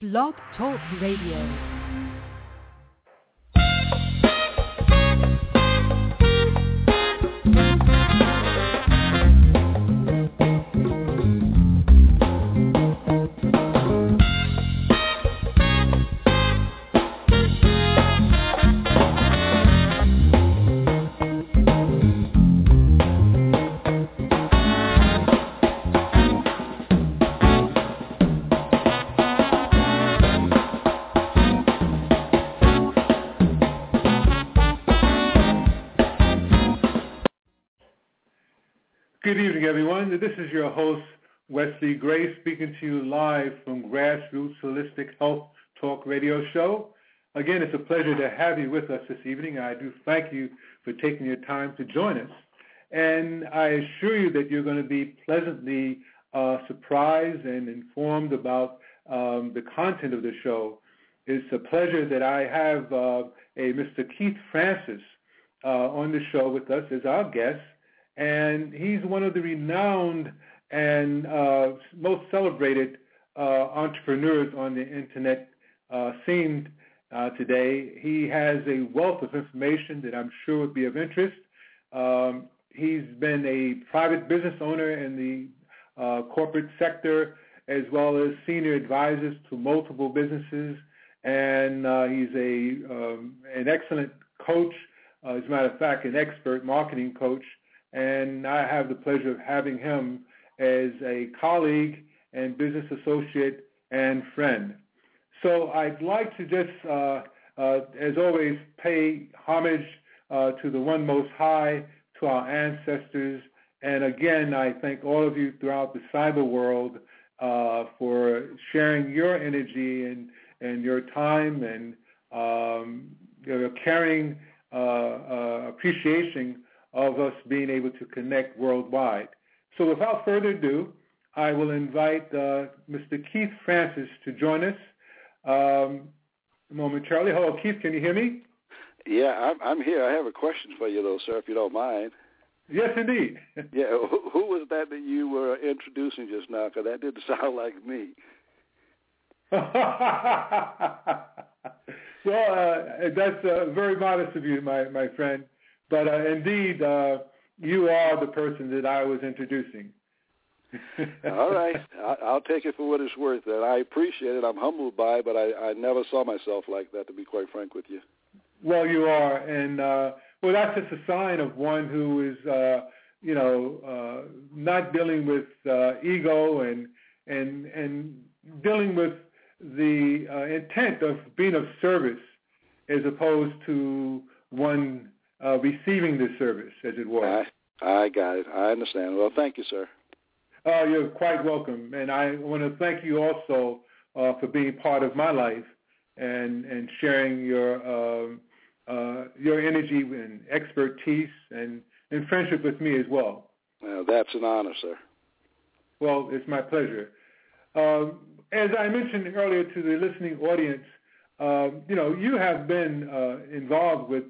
Blog Talk Radio. Is your host, Wesley Gray, speaking to you live from Grassroots Holistic Health Talk Radio Show. Again, it's a pleasure to have you with us this evening. I do thank you for taking your time to join us. And I assure you that you're going to be pleasantly uh, surprised and informed about um, the content of the show. It's a pleasure that I have uh, a Mr. Keith Francis uh, on the show with us as our guest and he's one of the renowned and uh, most celebrated uh, entrepreneurs on the internet uh, scene uh, today. He has a wealth of information that I'm sure would be of interest. Um, he's been a private business owner in the uh, corporate sector as well as senior advisors to multiple businesses, and uh, he's a um, an excellent coach. as a matter of fact, an expert marketing coach and I have the pleasure of having him as a colleague and business associate and friend. So I'd like to just, uh, uh, as always, pay homage uh, to the one most high, to our ancestors, and again, I thank all of you throughout the cyber world uh, for sharing your energy and, and your time and um, your caring uh, uh, appreciation of us being able to connect worldwide. So without further ado, I will invite uh, Mr. Keith Francis to join us um, momentarily. Hello, Keith. Can you hear me? Yeah, I'm, I'm here. I have a question for you, though, sir, if you don't mind. Yes, indeed. yeah, who, who was that that you were introducing just now? Because that didn't sound like me. well, uh, that's uh, very modest of you, my, my friend. But uh, indeed, uh, you are the person that I was introducing. All right, I'll take it for what it's worth. And I appreciate it. I'm humbled by it, but I, I never saw myself like that. To be quite frank with you. Well, you are, and uh, well, that's just a sign of one who is, uh, you know, uh, not dealing with uh, ego and and and dealing with the uh, intent of being of service, as opposed to one uh, receiving this service, as it were. I, I got it. I understand. Well, thank you, sir. Uh, you're quite welcome, and I want to thank you also uh, for being part of my life and and sharing your um, uh, your energy and expertise and, and friendship with me as well. Well, that's an honor, sir. Well, it's my pleasure. Um, as I mentioned earlier to the listening audience, um, you know, you have been uh, involved with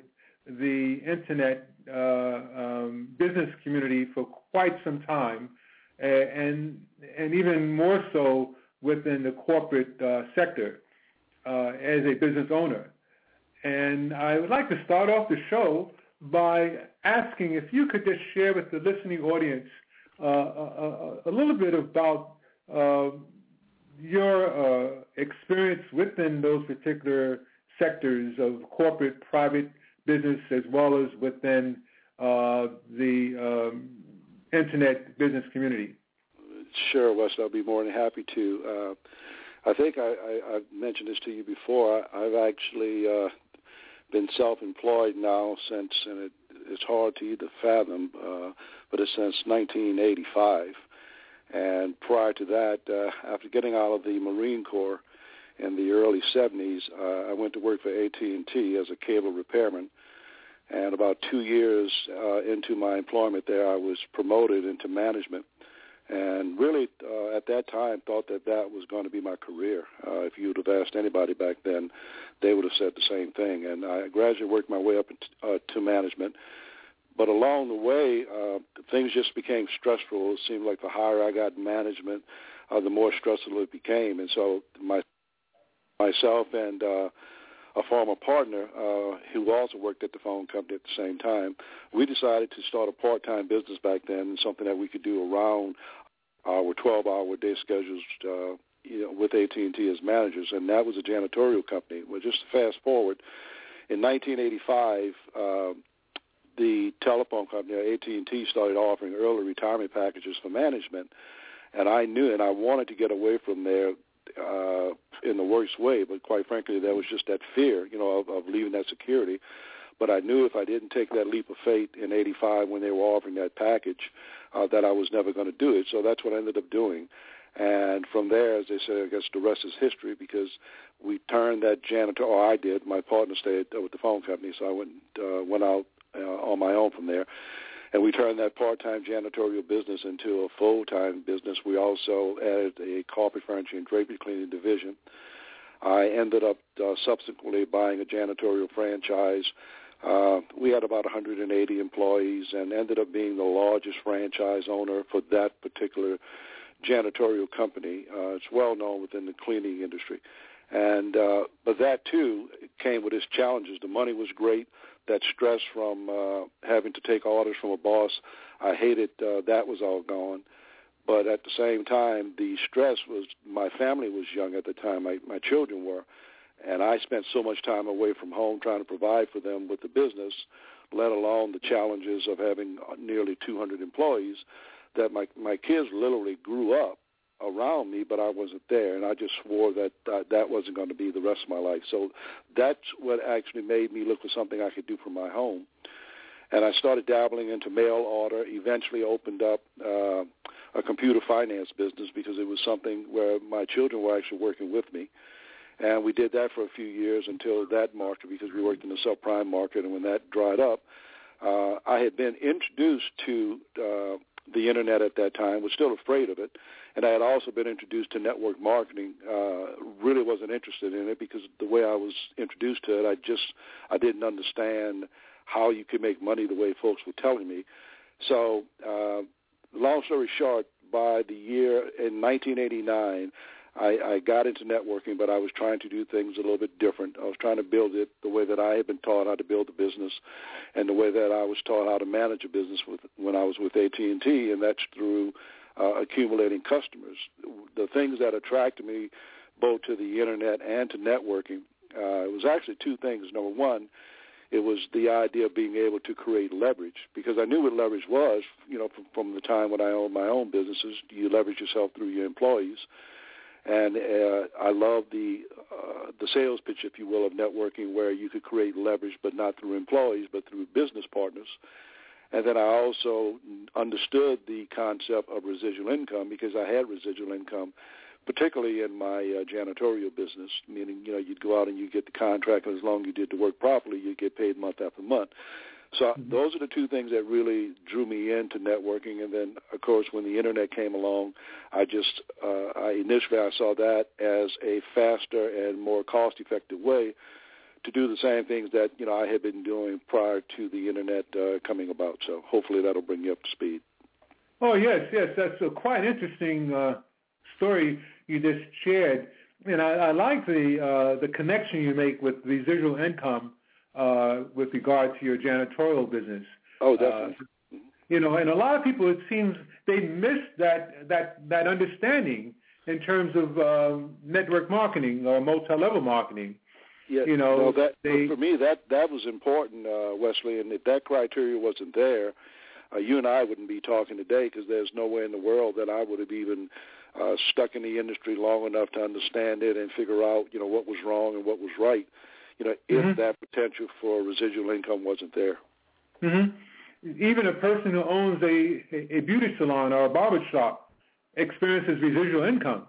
the internet uh, um, business community for quite some time, and and even more so within the corporate uh, sector uh, as a business owner. And I would like to start off the show by asking if you could just share with the listening audience uh, a, a, little bit about uh, your uh, experience within those particular sectors of corporate, private, business as well as within uh, the um, internet business community? Sure, Wes. I'll be more than happy to. Uh, I think I, I, I've mentioned this to you before. I've actually uh, been self-employed now since, and it, it's hard to even fathom, uh, but it's since 1985. And prior to that, uh, after getting out of the Marine Corps in the early 70s, uh, I went to work for AT&T as a cable repairman and about two years uh, into my employment there, I was promoted into management. And really, uh, at that time, thought that that was going to be my career. Uh, if you would have asked anybody back then, they would have said the same thing. And I gradually worked my way up uh, to management. But along the way, uh, things just became stressful. It seemed like the higher I got in management, uh, the more stressful it became. And so my myself and uh, a former partner uh, who also worked at the phone company at the same time, we decided to start a part-time business back then, something that we could do around our 12-hour day schedules, uh, you know, with AT&T as managers, and that was a janitorial company. Well, just to fast forward, in 1985, uh, the telephone company, AT&T, started offering early retirement packages for management, and I knew, and I wanted to get away from there uh, in the worst way. But quite frankly, there was just that fear, you know, of, of leaving that security. But I knew if I didn't take that leap of faith in '85 when they were offering that package, uh, that I was never going to do it. So that's what I ended up doing. And from there, as they say, I guess the rest is history because we turned that janitor, or I did. My partner stayed with the phone company, so I went uh, went out uh, on my own from there and we turned that part-time janitorial business into a full-time business. We also added a carpet furniture and drapery cleaning division. I ended up uh, subsequently buying a janitorial franchise. Uh, we had about 180 employees and ended up being the largest franchise owner for that particular janitorial company. Uh, it's well known within the cleaning industry. And uh, but that too came with its challenges. The money was great that stress from uh, having to take orders from a boss. I hated uh, that was all gone. But at the same time, the stress was my family was young at the time. My my children were, and I spent so much time away from home trying to provide for them with the business, let alone the challenges of having nearly 200 employees, that my my kids literally grew up around me, but I wasn't there, and I just swore that uh, that wasn't going to be the rest of my life. So that's what actually made me look for something I could do from my home. And I started dabbling into mail order. Eventually, opened up uh, a computer finance business because it was something where my children were actually working with me. And we did that for a few years until that market, because we worked in the subprime market, and when that dried up, uh, I had been introduced to uh, the internet at that time, was still afraid of it, and I had also been introduced to network marketing. Uh, really wasn't interested in it because the way I was introduced to it, I just I didn't understand how you could make money the way folks were telling me. So, uh, long story short, by the year in 1989, I, I got into networking, but I was trying to do things a little bit different. I was trying to build it the way that I had been taught how to build a business, and the way that I was taught how to manage a business with when I was with AT and T, and that's through uh, accumulating customers. The things that attracted me both to the internet and to networking, uh, it was actually two things. Number one, it was the idea of being able to create leverage because I knew what leverage was, you know, from, from the time when I owned my own businesses. You leverage yourself through your employees and uh, I love the uh, the sales pitch, if you will, of networking, where you could create leverage, but not through employees, but through business partners. And then I also understood the concept of residual income because I had residual income, particularly in my uh, janitorial business. Meaning, you know, you'd go out and you get the contract, and as long as you did the work properly, you'd get paid month after month. So mm-hmm. those are the two things that really drew me into networking. And then, of course, when the internet came along, I just uh, I initially I saw that as a faster and more cost-effective way to do the same things that you know I had been doing prior to the internet uh, coming about. So hopefully that'll bring you up to speed. Oh yes, yes, that's a quite interesting uh, story you just shared, and I, I like the uh, the connection you make with residual income uh, with regard to your janitorial business. Oh, definitely. Uh, you know, and a lot of people, it seems, they miss that that that understanding in terms of um, network marketing or multi-level marketing. Yeah, you know, no, that they, for me that that was important, uh, Wesley. And if that criteria wasn't there, uh, you and I wouldn't be talking today because there's no way in the world that I would have even uh, stuck in the industry long enough to understand it and figure out, you know, what was wrong and what was right you know, if mm-hmm. that potential for residual income wasn't there. Mm-hmm. Even a person who owns a, a beauty salon or a barber shop experiences residual income.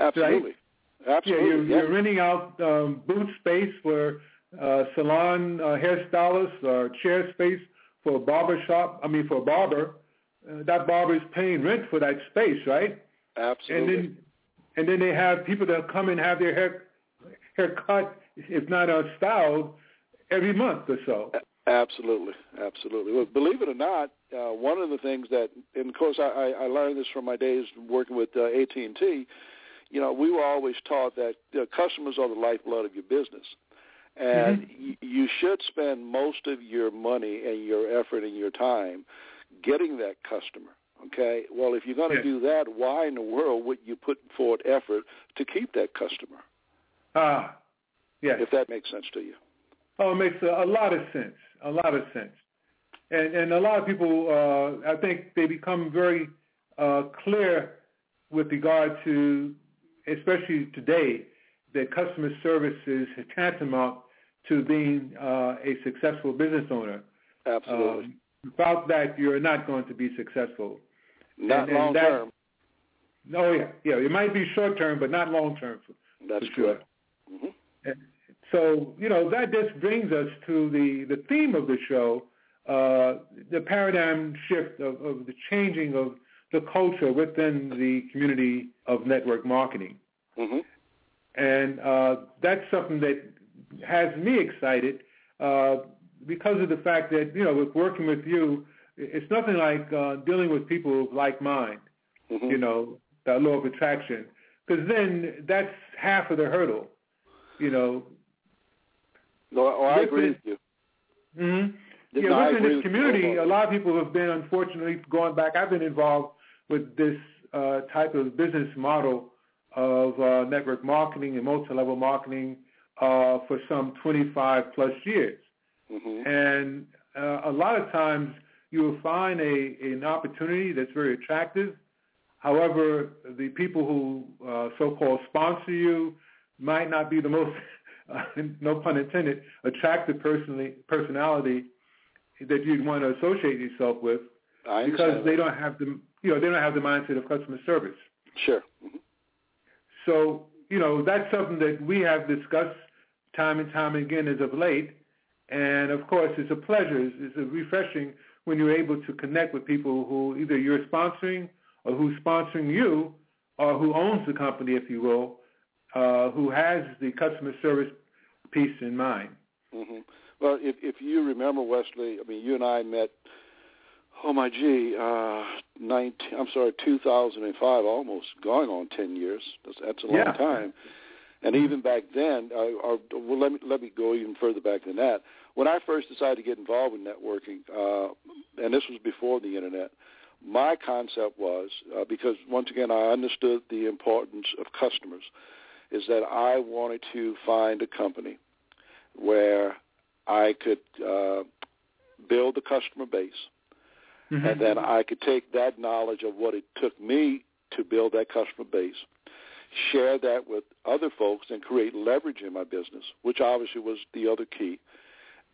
Absolutely. Right? Absolutely. Yeah, you're, you're renting out um, booth space for uh, salon uh, hairstylist or chair space for a barber shop. I mean, for a barber. Uh, that barber is paying rent for that space, right? Absolutely. And then, and then they have people that come and have their hair hair cut if not styled, every month or so. Absolutely, absolutely. Well, believe it or not, uh, one of the things that, and of course, I, I learned this from my days working with uh, AT and T. you know, we were always taught that you know, customers are the lifeblood of your business. And mm-hmm. y- you should spend most of your money and your effort and your time getting that customer. Okay. Well, if you're going to yes. do that, why in the world would you put forward effort to keep that customer? Ah, yes. If that makes sense to you. Oh, it makes a, a lot of sense. A lot of sense. And and a lot of people, uh, I think, they become very uh, clear with regard to, especially today, that customer service is tantamount to being uh, a successful business owner. Absolutely. Um, without that, you're not going to be successful. Not and, long and that, term. No, yeah, yeah. It might be short term, but not long term. For, That's for sure. Mm-hmm. And so you know that just brings us to the the theme of the show, uh, the paradigm shift of, of the changing of the culture within the community of network marketing. Mm-hmm. And uh, that's something that has me excited uh, because of the fact that, you know, with working with you, it's nothing like uh, dealing with people of like mind, mm-hmm. you know, that law of attraction. Because then that's half of the hurdle, you know. No, oh, I agree with you. Mm-hmm. Yeah, no, within this community, a lot of people have been, unfortunately, going back. I've been involved with this uh, type of business model of uh, network marketing and multi-level marketing uh, for some 25 plus years. Mm-hmm. And uh, a lot of times you will find a, an opportunity that's very attractive. However, the people who uh, so-called sponsor you might not be the most, no pun intended, attractive personally, personality that you'd want to associate yourself with because they don't have the you know they don't have the mindset of customer service. Sure. Mm-hmm. So you know that's something that we have discussed time and time again as of late, and of course it's a pleasure, it's, it's a refreshing when you're able to connect with people who either you're sponsoring or who's sponsoring you or who owns the company, if you will, uh, who has the customer service piece in mind. Mm-hmm. Well, if if you remember, Wesley, I mean, you and I met. Oh my gee, uh, 19, I'm sorry, 2005, almost going on 10 years. That's, that's a long yeah. time. And even back then, uh, or, well, let me let me go even further back than that. When I first decided to get involved in networking, uh, and this was before the internet, my concept was uh, because once again I understood the importance of customers, is that I wanted to find a company where I could uh, build a customer base, mm-hmm. and then I could take that knowledge of what it took me to build that customer base, share that with other folks, and create leverage in my business, which obviously was the other key.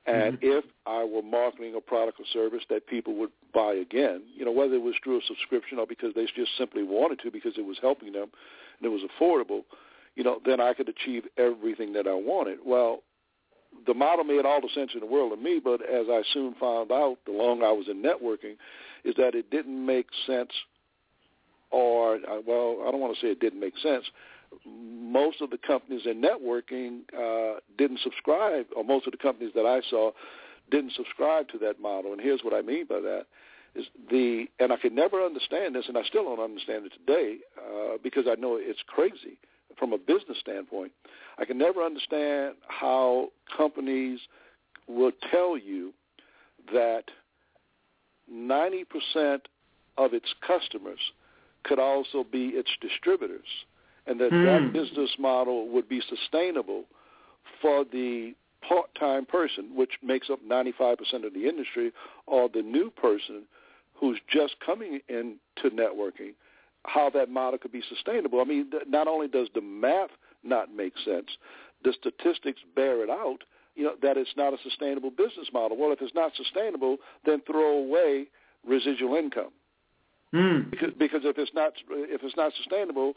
And mm-hmm. if I were marketing a product or service that people would buy again, you know, whether it was through a subscription or because they just simply wanted to because it was helping them and it was affordable, you know, then I could achieve everything that I wanted. Well, the model made all the sense in the world to me, but as I soon found out, the longer I was in networking, is that it didn't make sense, or uh, well, I don't want to say it didn't make sense. Most of the companies in networking uh, didn't subscribe, or most of the companies that I saw didn't subscribe to that model. And here's what I mean by that: is the and I could never understand this, and I still don't understand it today uh, because I know it's crazy from a business standpoint. I can never understand how companies will tell you that 90% of its customers could also be its distributors and that Hmm. that business model would be sustainable for the part-time person, which makes up 95% of the industry, or the new person who's just coming into networking – how that model could be sustainable. I mean, not only does the math not make sense, the statistics bear it out. You know that it's not a sustainable business model. Well, if it's not sustainable, then throw away residual income. Mm. Because, because if it's not if it's not sustainable,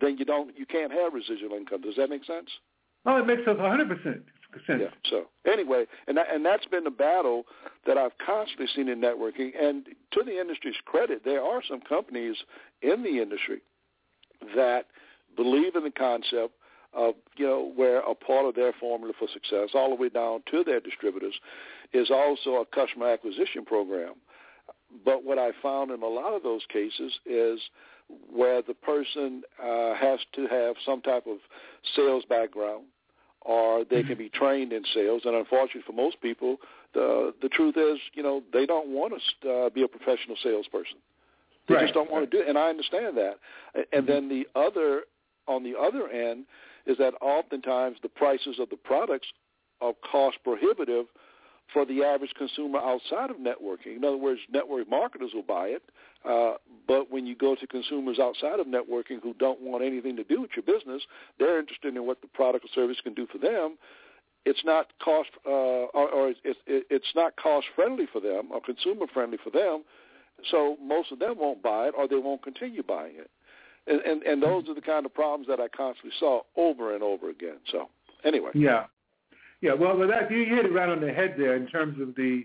then you don't you can't have residual income. Does that make sense? Oh, it makes us 100 percent sense. Yeah. So anyway, and that, and that's been the battle that I've constantly seen in networking. And to the industry's credit, there are some companies in the industry that believe in the concept of you know where a part of their formula for success, all the way down to their distributors, is also a customer acquisition program. But what I found in a lot of those cases is where the person uh, has to have some type of sales background, or they can be trained in sales. And unfortunately, for most people, the the truth is, you know, they don't want to uh, be a professional salesperson. They right. just don't want to do it, and I understand that. And then the other, on the other end, is that oftentimes the prices of the products are cost prohibitive for the average consumer outside of networking. In other words, network marketers will buy it, uh, but when you go to consumers outside of networking who don't want anything to do with your business, they're interested in what the product or service can do for them. It's not cost, uh, or, or it's, it, it's not cost friendly for them or consumer friendly for them. So most of them won't buy it, or they won't continue buying it. And, and and those are the kind of problems that I constantly saw over and over again. So anyway, yeah, yeah. Well, that you hit it right on the head there in terms of the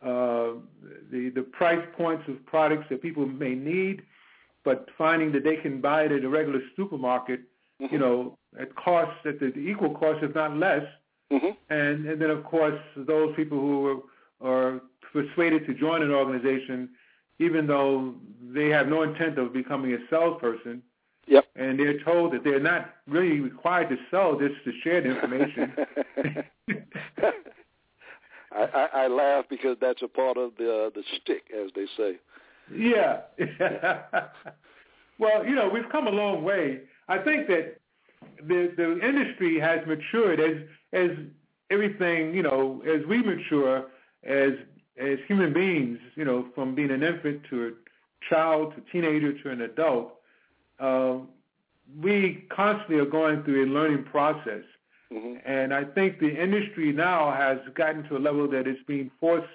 uh, the the price points of products that people may need, but finding that they can buy it at a regular supermarket, mm-hmm. you know, at costs at the equal cost, if not less. Mm-hmm. And and then of course those people who are, are persuaded to join an organization, even though they have no intent of becoming a salesperson. Yep. And they're told that they're not really required to sell this to share the information. I, I, I laugh because that's a part of the uh, the stick, as they say. Yeah. well, you know, we've come a long way. I think that the the industry has matured as as everything, you know, as we mature as as human beings, you know, from being an infant to a child to teenager to an adult, uh, we constantly are going through a learning process. Mm-hmm. And I think the industry now has gotten to a level that it's being forced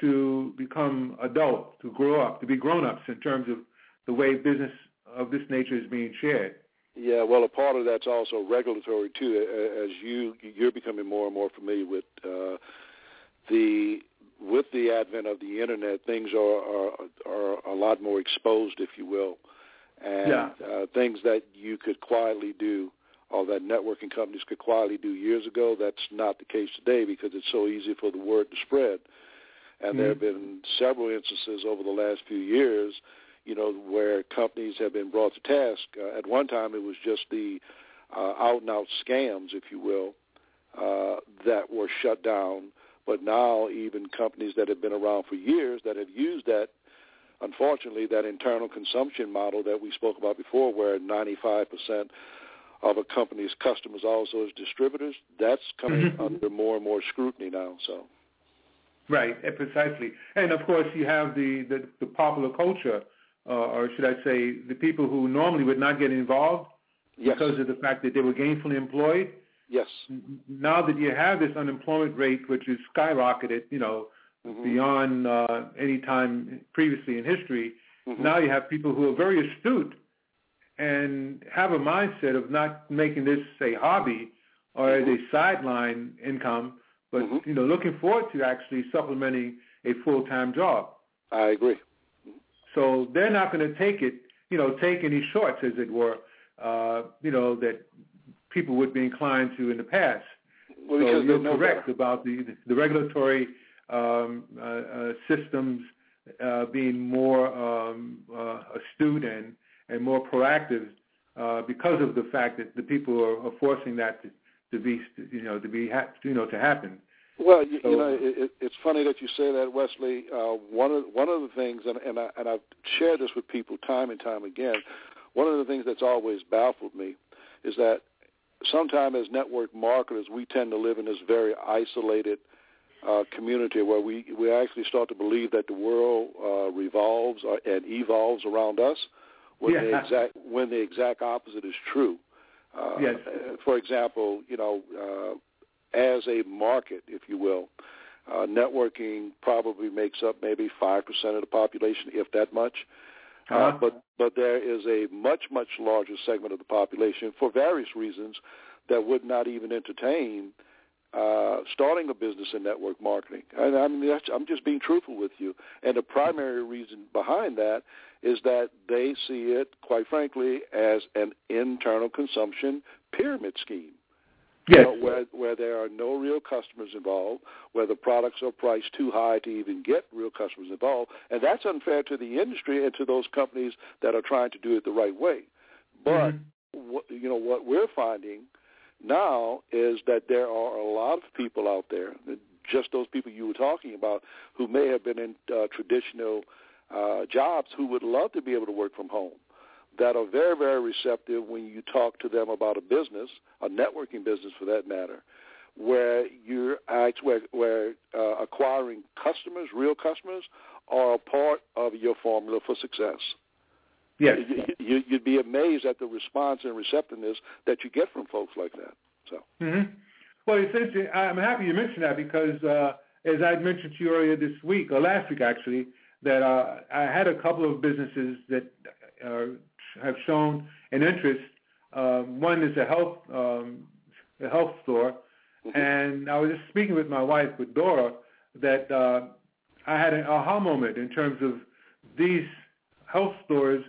to become adult, to grow up, to be grown-ups in terms of the way business of this nature is being shared. Yeah, well, a part of that's also regulatory too. As you you're becoming more and more familiar with uh, the with the advent of the internet, things are are, are a lot more exposed, if you will, and yeah. uh, things that you could quietly do or that networking companies could quietly do years ago. That's not the case today because it's so easy for the word to spread. And mm-hmm. there have been several instances over the last few years, you know, where companies have been brought to task. Uh, at one time, it was just the uh, out-and-out scams, if you will, uh, that were shut down. But now, even companies that have been around for years that have used that, unfortunately, that internal consumption model that we spoke about before, where 95 percent of a company's customers also as distributors, that's coming mm-hmm. under more and more scrutiny now. So, right, precisely, and of course you have the the, the popular culture, uh, or should I say, the people who normally would not get involved yes. because of the fact that they were gainfully employed. Yes. Now that you have this unemployment rate, which is skyrocketed, you know, mm-hmm. beyond uh, any time previously in history, mm-hmm. now you have people who are very astute and have a mindset of not making this a hobby or mm-hmm. as a sideline income, but mm-hmm. you know, looking forward to actually supplementing a full-time job. I agree. So they're not going to take it, you know, take any shorts, as it were, uh, you know, that people would be inclined to in the past. Well, so you're correct better. about the the regulatory systems uh, being more um, uh, astute and and more proactive uh, because of the fact that the people are, forcing that to, to be, you know, to be, ha- you know, to happen. Well, you, you know, it, it's funny that you say that, Wesley. Uh, one of one of the things, and and, I, and I've shared this with people time and time again. One of the things that's always baffled me is that sometimes as network marketers, we tend to live in this very isolated uh, community where we we actually start to believe that the world uh, revolves and evolves around us when the exact when the exact opposite is true. Uh, Yes. uh, For example, you know, uh, as a market, if you will, uh, networking probably makes up maybe five percent of the population, if that much. Uh, Uh-huh. but but there is a much much larger segment of the population for various reasons that would not even entertain uh, starting a business in network marketing. And I mean, that's, I'm just being truthful with you. And the primary reason behind that is that they see it, quite frankly, as an internal consumption pyramid scheme. Yes. You know, where where there are no real customers involved, where the products are priced too high to even get real customers involved, and that's unfair to the industry and to those companies that are trying to do it the right way. But mm-hmm. what, you know what we're finding now is that there are a lot of people out there, just those people you were talking about, who may have been in uh, traditional uh, jobs who would love to be able to work from home that are very, very receptive when you talk to them about a business, a networking business for that matter, where you're where, where uh, acquiring customers, real customers, are a part of your formula for success. Yes. You, would be amazed at the response and receptiveness that you get from folks like that. So. Mm-hmm. Well, essentially, I'm happy you mentioned that because, uh, as I mentioned to you earlier this week, or last week actually, that uh, I had a couple of businesses that uh, have shown an interest. Um, one is a health um, a health store, mm-hmm. and I was just speaking with my wife, with Dora, that uh, I had an aha moment in terms of these health stores.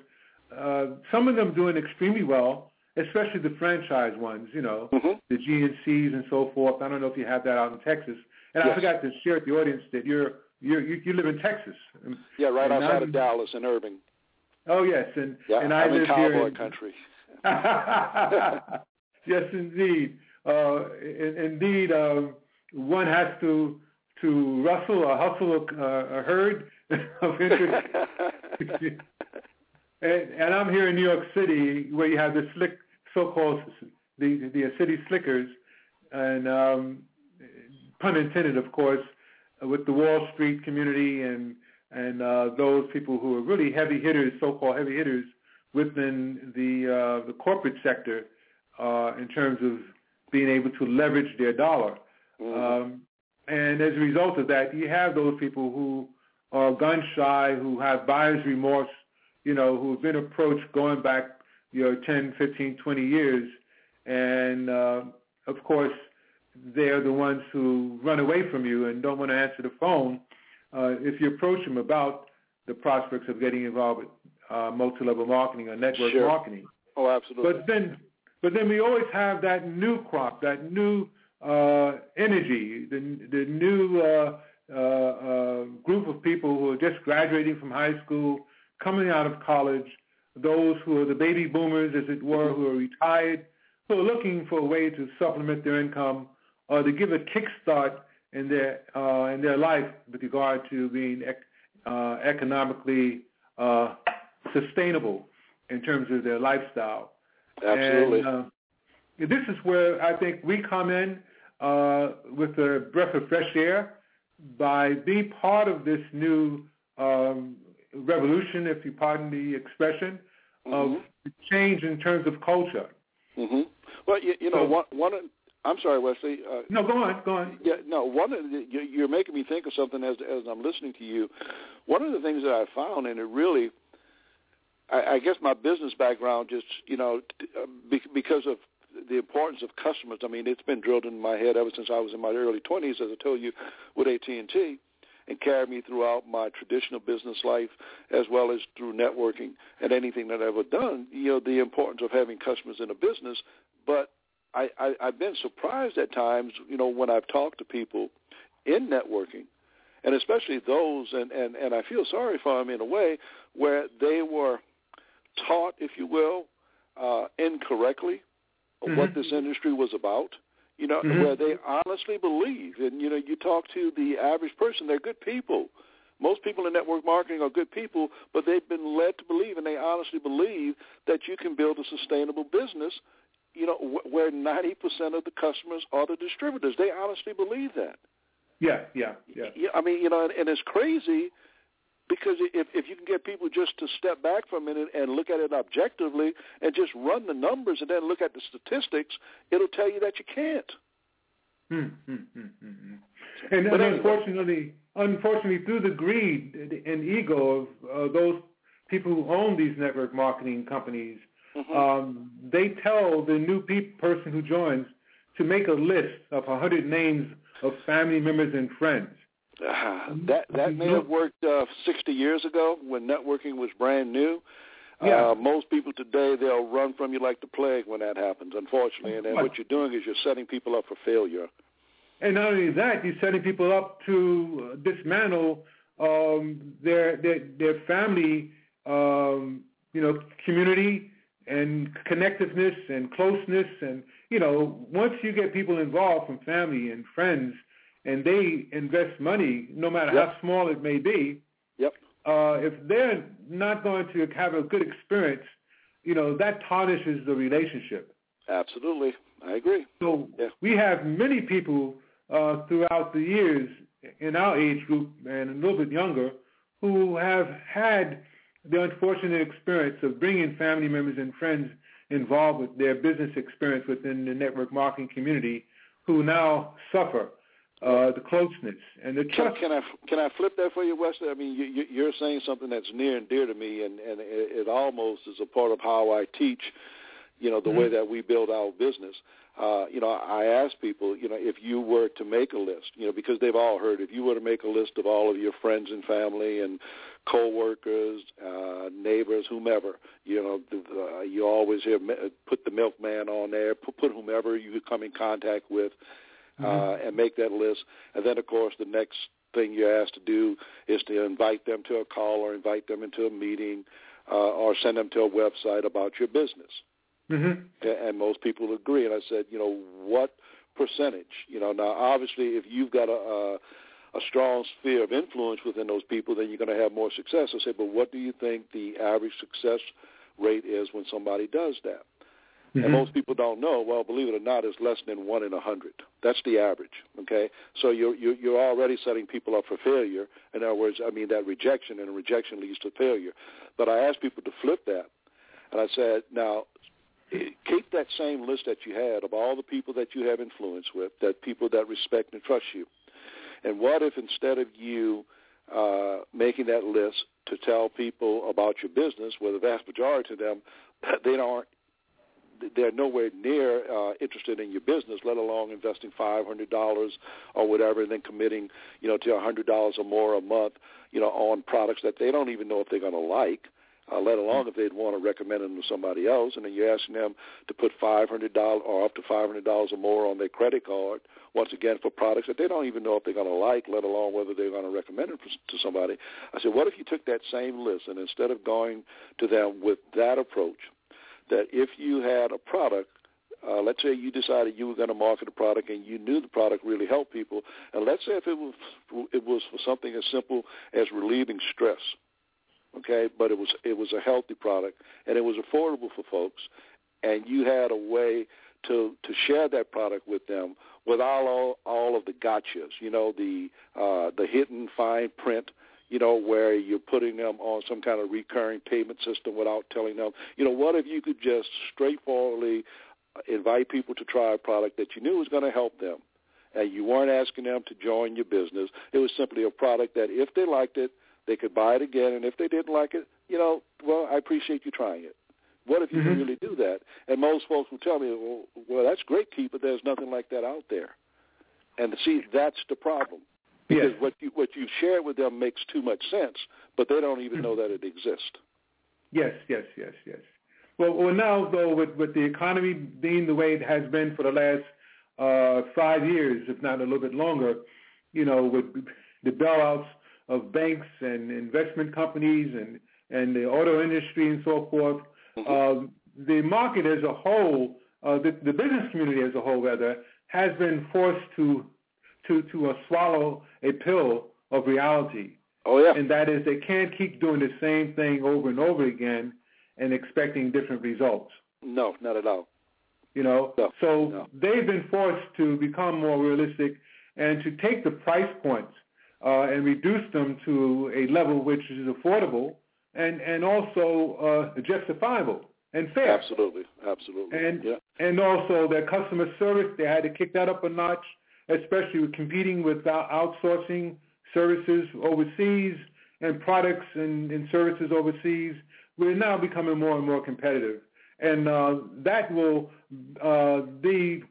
Uh, some of them doing extremely well, especially the franchise ones. You know, mm-hmm. the GNCs and so forth. I don't know if you have that out in Texas. And yes. I forgot to share with the audience that you're, you're you you live in Texas. Yeah, right and outside I'm, of Dallas in Irving. Oh yes, and yeah, and I I'm live in cowboy here in, country. yes, indeed. Uh, in, indeed, um, one has to to rustle or hustle a, a herd of interest. and, and I'm here in New York City, where you have the slick, so-called the the city slickers, and um, pun intended, of course, with the Wall Street community and and uh, those people who are really heavy hitters, so-called heavy hitters within the uh, the corporate sector uh, in terms of being able to leverage their dollar. Mm-hmm. Um, and as a result of that, you have those people who are gun shy, who have buyer's remorse, you know, who have been approached going back, you know, 10, 15, 20 years. And, uh, of course, they're the ones who run away from you and don't want to answer the phone uh, if you approach them about the prospects of getting involved with uh, multi-level marketing or network sure. marketing. Oh, absolutely. But then, but then we always have that new crop, that new uh, energy, the the new uh, uh, uh, group of people who are just graduating from high school, coming out of college, those who are the baby boomers, as it were, who are retired, who are looking for a way to supplement their income or to give a kickstart in their uh, in their life with regard to being uh, economically uh, sustainable in terms of their lifestyle. Absolutely. And, uh, this is where I think we come in uh, with a breath of fresh air by being part of this new um, revolution, if you pardon the expression, mm-hmm. of change in terms of culture. Mm-hmm. Well, you, you know, So- one, one I'm sorry, Wesley. Uh, No, go on, go on. Yeah, no. One of the, you're making me think of something as as I'm listening to you. One of the things that I found, and it really, I, I guess my business background just you know uh, be, because of the importance of customers. I mean, it's been drilled in my head ever since I was in my early 20s, as I told you, with AT and T, and carried me throughout my traditional business life as well as through networking and anything that I've ever done. You know, the importance of having customers in a business, but I, I, I've been surprised at times, you know, when I've talked to people in networking, and especially those, and, and, and I feel sorry for them in a way, where they were taught, if you will, uh, incorrectly Mhm. what this industry was about. You know, Mhm. where they honestly believe, and you know, you talk to the average person, they're good people. Most people in network marketing are good people, but they've been led to believe, and they honestly believe that you can build a sustainable business you know, wh- where 90% of the customers are the distributors. They honestly believe that. Yeah, yeah, yeah. Yeah, I mean, you know, and, and it's crazy because if if you can get people just to step back for a minute and look at it objectively and just run the numbers and then look at the statistics, it'll tell you that you can't. Hmm, hmm, hmm, hmm, hmm. And, But and anyway. unfortunately, unfortunately, through the greed and ego of uh, those people who own these network marketing companies, Mhm. um, they tell the new pe- person who joins to make a list of 100 names of family members and friends. Ah, that that may have worked uh, 60 years ago when networking was brand new. Yeah. Uh, most people today they'll run from you like the plague when that happens, unfortunately. And then what you're doing is you're setting people up for failure. And not only that, you're setting people up to uh, dismantle um, their their their family, um, you know, community and connectiveness and closeness. And you know, once you get people involved from family and friends, and they invest money, no matter Yep. how small it may be, Yep. uh, if they're not going to have a good experience, you know, that tarnishes the relationship. Absolutely. I agree. So Yeah. we have many people uh, throughout the years in our age group and a little bit younger who have had the unfortunate experience of bringing family members and friends involved with their business experience within the network marketing community who now suffer uh, the closeness and the Can, trust. can I can I flip that for you, Wesley? I mean, you, you- you're saying something that's near and dear to me, and and it, it almost is a part of how I teach. You know, the way Mhm. that we build our business. Uh, you know, I ask people, you know, if you were to make a list, you know, because they've all heard, if you were to make a list of all of your friends and family and coworkers, uh, neighbors, whomever, you know, the, uh, you always hear put the milkman on there, put, put whomever you come in contact with, uh, Mhm. and make that list. And then, of course, the next thing you're asked to do is to invite them to a call or invite them into a meeting uh, or send them to a website about your business. Mhm. A- And most people agree. And I said, you know, what percentage? You know, now obviously, if you've got a, a a strong sphere of influence within those people, then you're going to have more success. I said, but what do you think the average success rate is when somebody does that? Mhm. And most people don't know. Well, believe it or not, it's less than one in a hundred. That's the average. Okay, so you're you're, you're already setting people up for failure. In other words, I mean that rejection, and rejection leads to failure. But I asked people to flip that, and I said, now keep that same list that you had of all the people that you have influence with, that people that respect and trust you. And what if instead of you uh, making that list to tell people about your business, where the vast majority of them they don't they're nowhere near uh, interested in your business, let alone investing five hundred dollars or whatever, and then committing, you know, to a hundred dollars or more a month, you know, on products that they don't even know if they're going to like, uh, let alone if they'd want to recommend them to somebody else, and then you're asking them to put five hundred dollars or up to five hundred dollars or more on their credit card, once again for products that they don't even know if they're going to like, let alone whether they're going to recommend it to somebody. I said, what if you took that same list and instead of going to them with that approach, that if you had a product, uh, let's say you decided you were going to market a product and you knew the product really helped people, and let's say if it was it was for something as simple as relieving stress, okay, but it was it was a healthy product and it was affordable for folks, and you had a way to to share that product with them without all all of the gotchas, you know, the uh, the hidden fine print you know, where you're putting them on some kind of recurring payment system without telling them, you know, what if you could just straightforwardly invite people to try a product that you knew was going to help them, and you weren't asking them to join your business. It was simply a product that if they liked it, they could buy it again, and if they didn't like it, you know, well, I appreciate you trying it. What if you Mhm. can really do that? And most folks will tell me, well, well, that's great, Keith, but there's nothing like that out there. And see, that's the problem. Because what you what you share with them makes too much sense, but they don't even know that it exists. Yes, yes, yes, yes. Well, well, now though, with with the economy being the way it has been for the last uh, five years, if not a little bit longer, you know, with the bailouts of banks and investment companies and and the auto industry and so forth, uh, the market as a whole, uh, the, the business community as a whole, rather, has been forced to to to uh, swallow a pill of reality Oh yeah, and that is they can't keep doing the same thing over and over again and expecting different results. no, not at all. You know, No, so no. they've been forced to become more realistic and to take the price points uh, and reduce them to a level which is affordable and and also uh, justifiable and fair. Absolutely, absolutely. And yeah, and also their customer service, they had to kick that up a notch, especially with competing with outsourcing services overseas and products and, and services overseas. We're now becoming more and more competitive. And uh, that will uh, be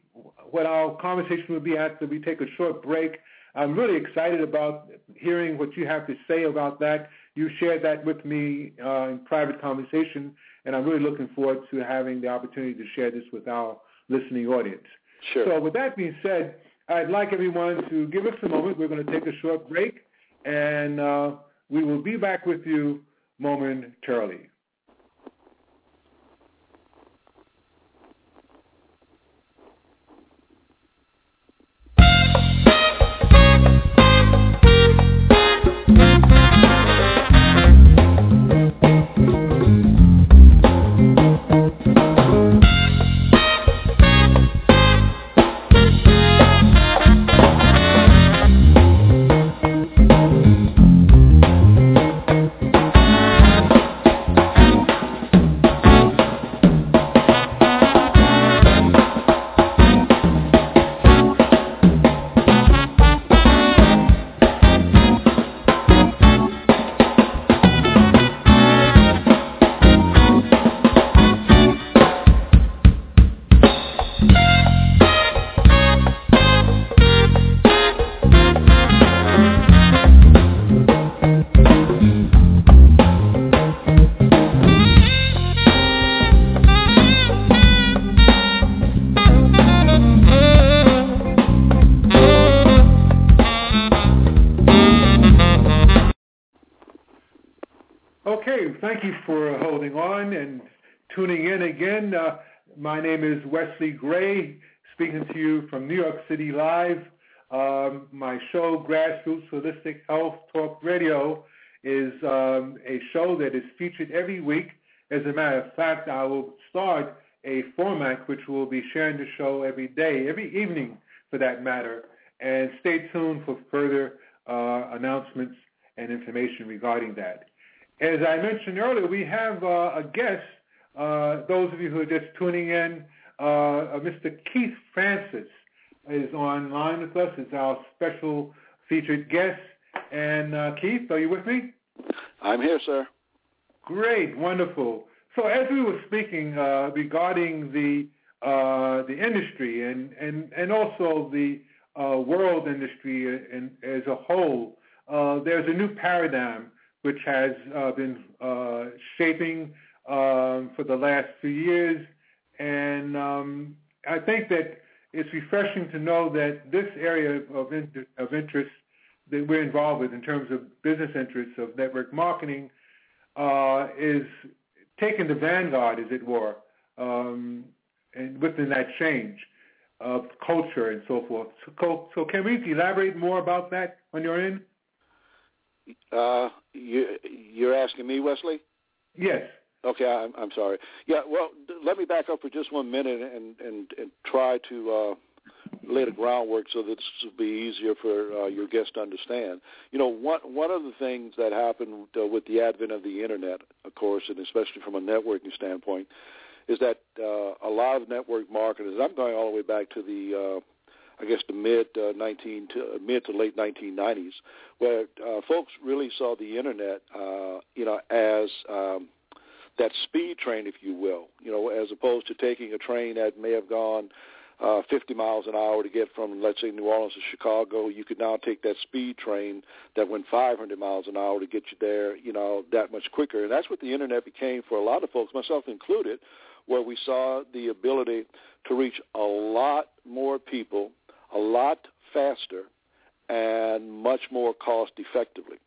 what our conversation will be after we take a short break. I'm really excited about hearing what you have to say about that. you shared that with me uh, in private conversation, and I'm really looking forward to having the opportunity to share this with our listening audience. Sure. So with that being said, I'd like everyone to give us a moment. We're going to take a short break, and uh, we will be back with you momentarily. And tuning in again. Uh, my name is Wesley Gray, speaking to you from New York City Live. Um, my show, Grassroots Holistic Health Talk Radio, is um, a show that is featured every week. As a matter of fact, I will start a format which will be sharing the show every day, every evening for that matter. And stay tuned for further uh, announcements and information regarding that. As I mentioned earlier, we have uh, a guest. Uh, those of you who are just tuning in, uh, uh Mr. Keith Francis is online with us. Is our special featured guest. And uh, Keith, are you with me? I'm here, sir. Great, wonderful. So as we were speaking uh, regarding the the industry and, and, and also the world industry in, as a whole, there's a new paradigm which has uh, been uh, shaping um, for the last few years. And um, I think that it's refreshing to know that this area of, of interest that we're involved with in terms of business interests of network marketing uh, is taking the vanguard, as it were, um, and within that change of culture and so forth. So, so can we elaborate more about that on your end? Uh, you you're asking me, Wesley? Yes. Okay, I'm I'm sorry. Yeah, well, let me back up for just one minute and and, and try to uh, lay the groundwork so that this will be easier for uh, your guests to understand. You know, one one of the things that happened uh, with the advent of the internet, of course, and especially from a networking standpoint, is that uh, a lot of network marketers. I'm going all the way back to the uh, I guess the mid uh, 19 to uh, mid to late 1990s, where uh, folks really saw the internet, uh, you know, as um, that speed train, if you will, you know, as opposed to taking a train that may have gone uh, 50 miles an hour to get from, let's say, New Orleans to Chicago. You could now take that speed train that went 500 miles an hour to get you there, you know, that much quicker. And that's what the internet became for a lot of folks, myself included, where we saw the ability to reach a lot more people a lot faster and much more cost effectively.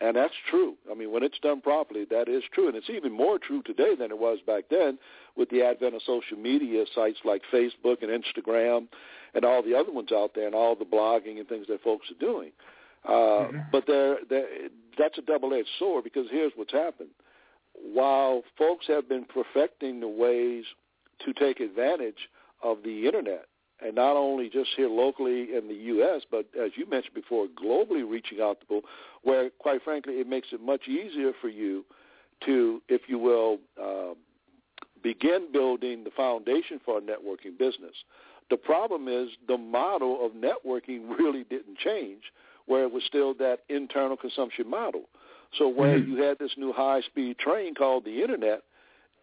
And that's true. I mean, when it's done properly, that is true. And it's even more true today than it was back then with the advent of social media sites like Facebook and Instagram and all the other ones out there and all the blogging and things that folks are doing. Uh, mm-hmm. But they're, they're, that's a double-edged sword because here's what's happened. While folks have been perfecting the ways to take advantage of the Internet and not only just here locally in the U.S., but as you mentioned before, globally reaching out to people, where quite frankly it makes it much easier for you to, if you will, uh, begin building the foundation for a networking business. The problem is the model of networking really didn't change, where it was still that internal consumption model. So where mm-hmm. you had this new high-speed train called the internet,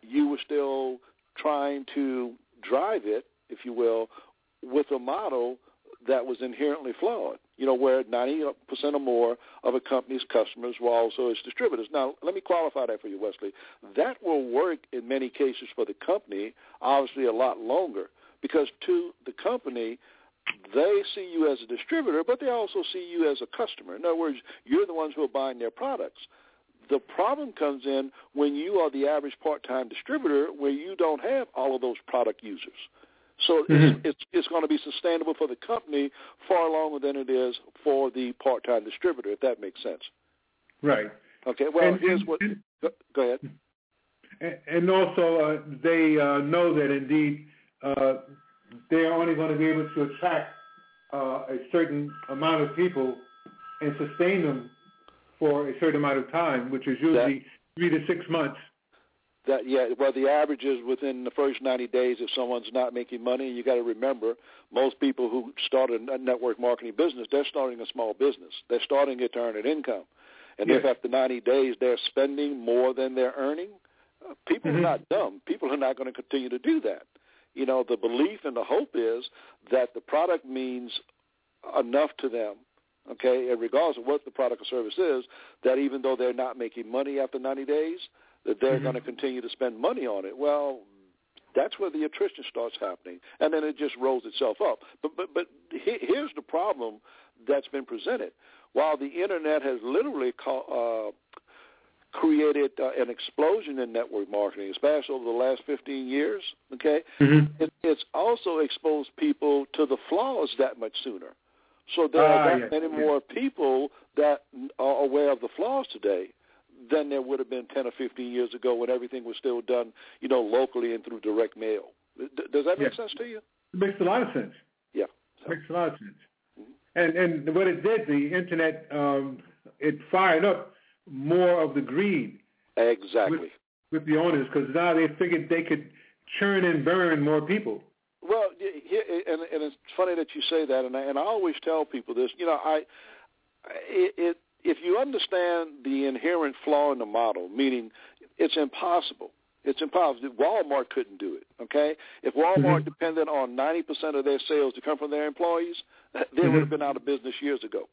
you were still trying to drive it, if you will, with a model that was inherently flawed. You know, where 90% or more of a company's customers were also its distributors. Now, let me qualify that for you, Wesley. That will work in many cases for the company, obviously a lot longer, because to the company, they see you as a distributor, but they also see you as a customer. In other words, you're the ones who are buying their products. The problem comes in when you are the average part-time distributor where you don't have all of those product users. So mm-hmm. it's, it's, it's going to be sustainable for the company far longer than it is for the part-time distributor, if that makes sense. Right. Okay. Well, and, here's what. And, go, go, ahead. And also, uh, they uh, know that indeed uh, they are only going to be able to attract uh, a certain amount of people and sustain them for a certain amount of time, which is usually that, three to six months. That yeah, well, the average is within the first 90 days if someone's not making money. You got to remember, most people who start a network marketing business, they're starting a small business. They're starting it to earn an income, and yes. if after 90 days they're spending more than they're earning, uh, people mm-hmm. are not dumb. People are not going to continue to do that. You know, the belief and the hope is that the product means enough to them okay, and regardless of what the product or service is, that even though they're not making money after 90 days, that they're mm-hmm. going to continue to spend money on it. Well, that's where the attrition starts happening, and then it just rolls itself up. But but but here's the problem that's been presented. While the internet has literally uh, created uh, an explosion in network marketing, especially over the last 15 years, okay, mm-hmm. it, it's also exposed people to the flaws that much sooner. So there are ah, that many more people that are aware of the flaws today than there would have been 10 or 15 years ago when everything was still done, you know, locally and through direct mail. D- does that make sense to you? It makes a lot of sense. Yeah. So. It makes a lot of sense. Mm-hmm. And and what it did, the internet, um, it fired up more of the greed. Exactly. With, with the owners, because now they figured they could churn and burn more people. Well, and, and it's funny that you say that, and I, and I always tell people this. You know, I it, it if you understand the inherent flaw in the model, meaning it's impossible. It's impossible. Walmart couldn't do it. Okay, if Walmart mm-hmm. depended on ninety percent of their sales to come from their employees, they mm-hmm. would have been out of business years ago.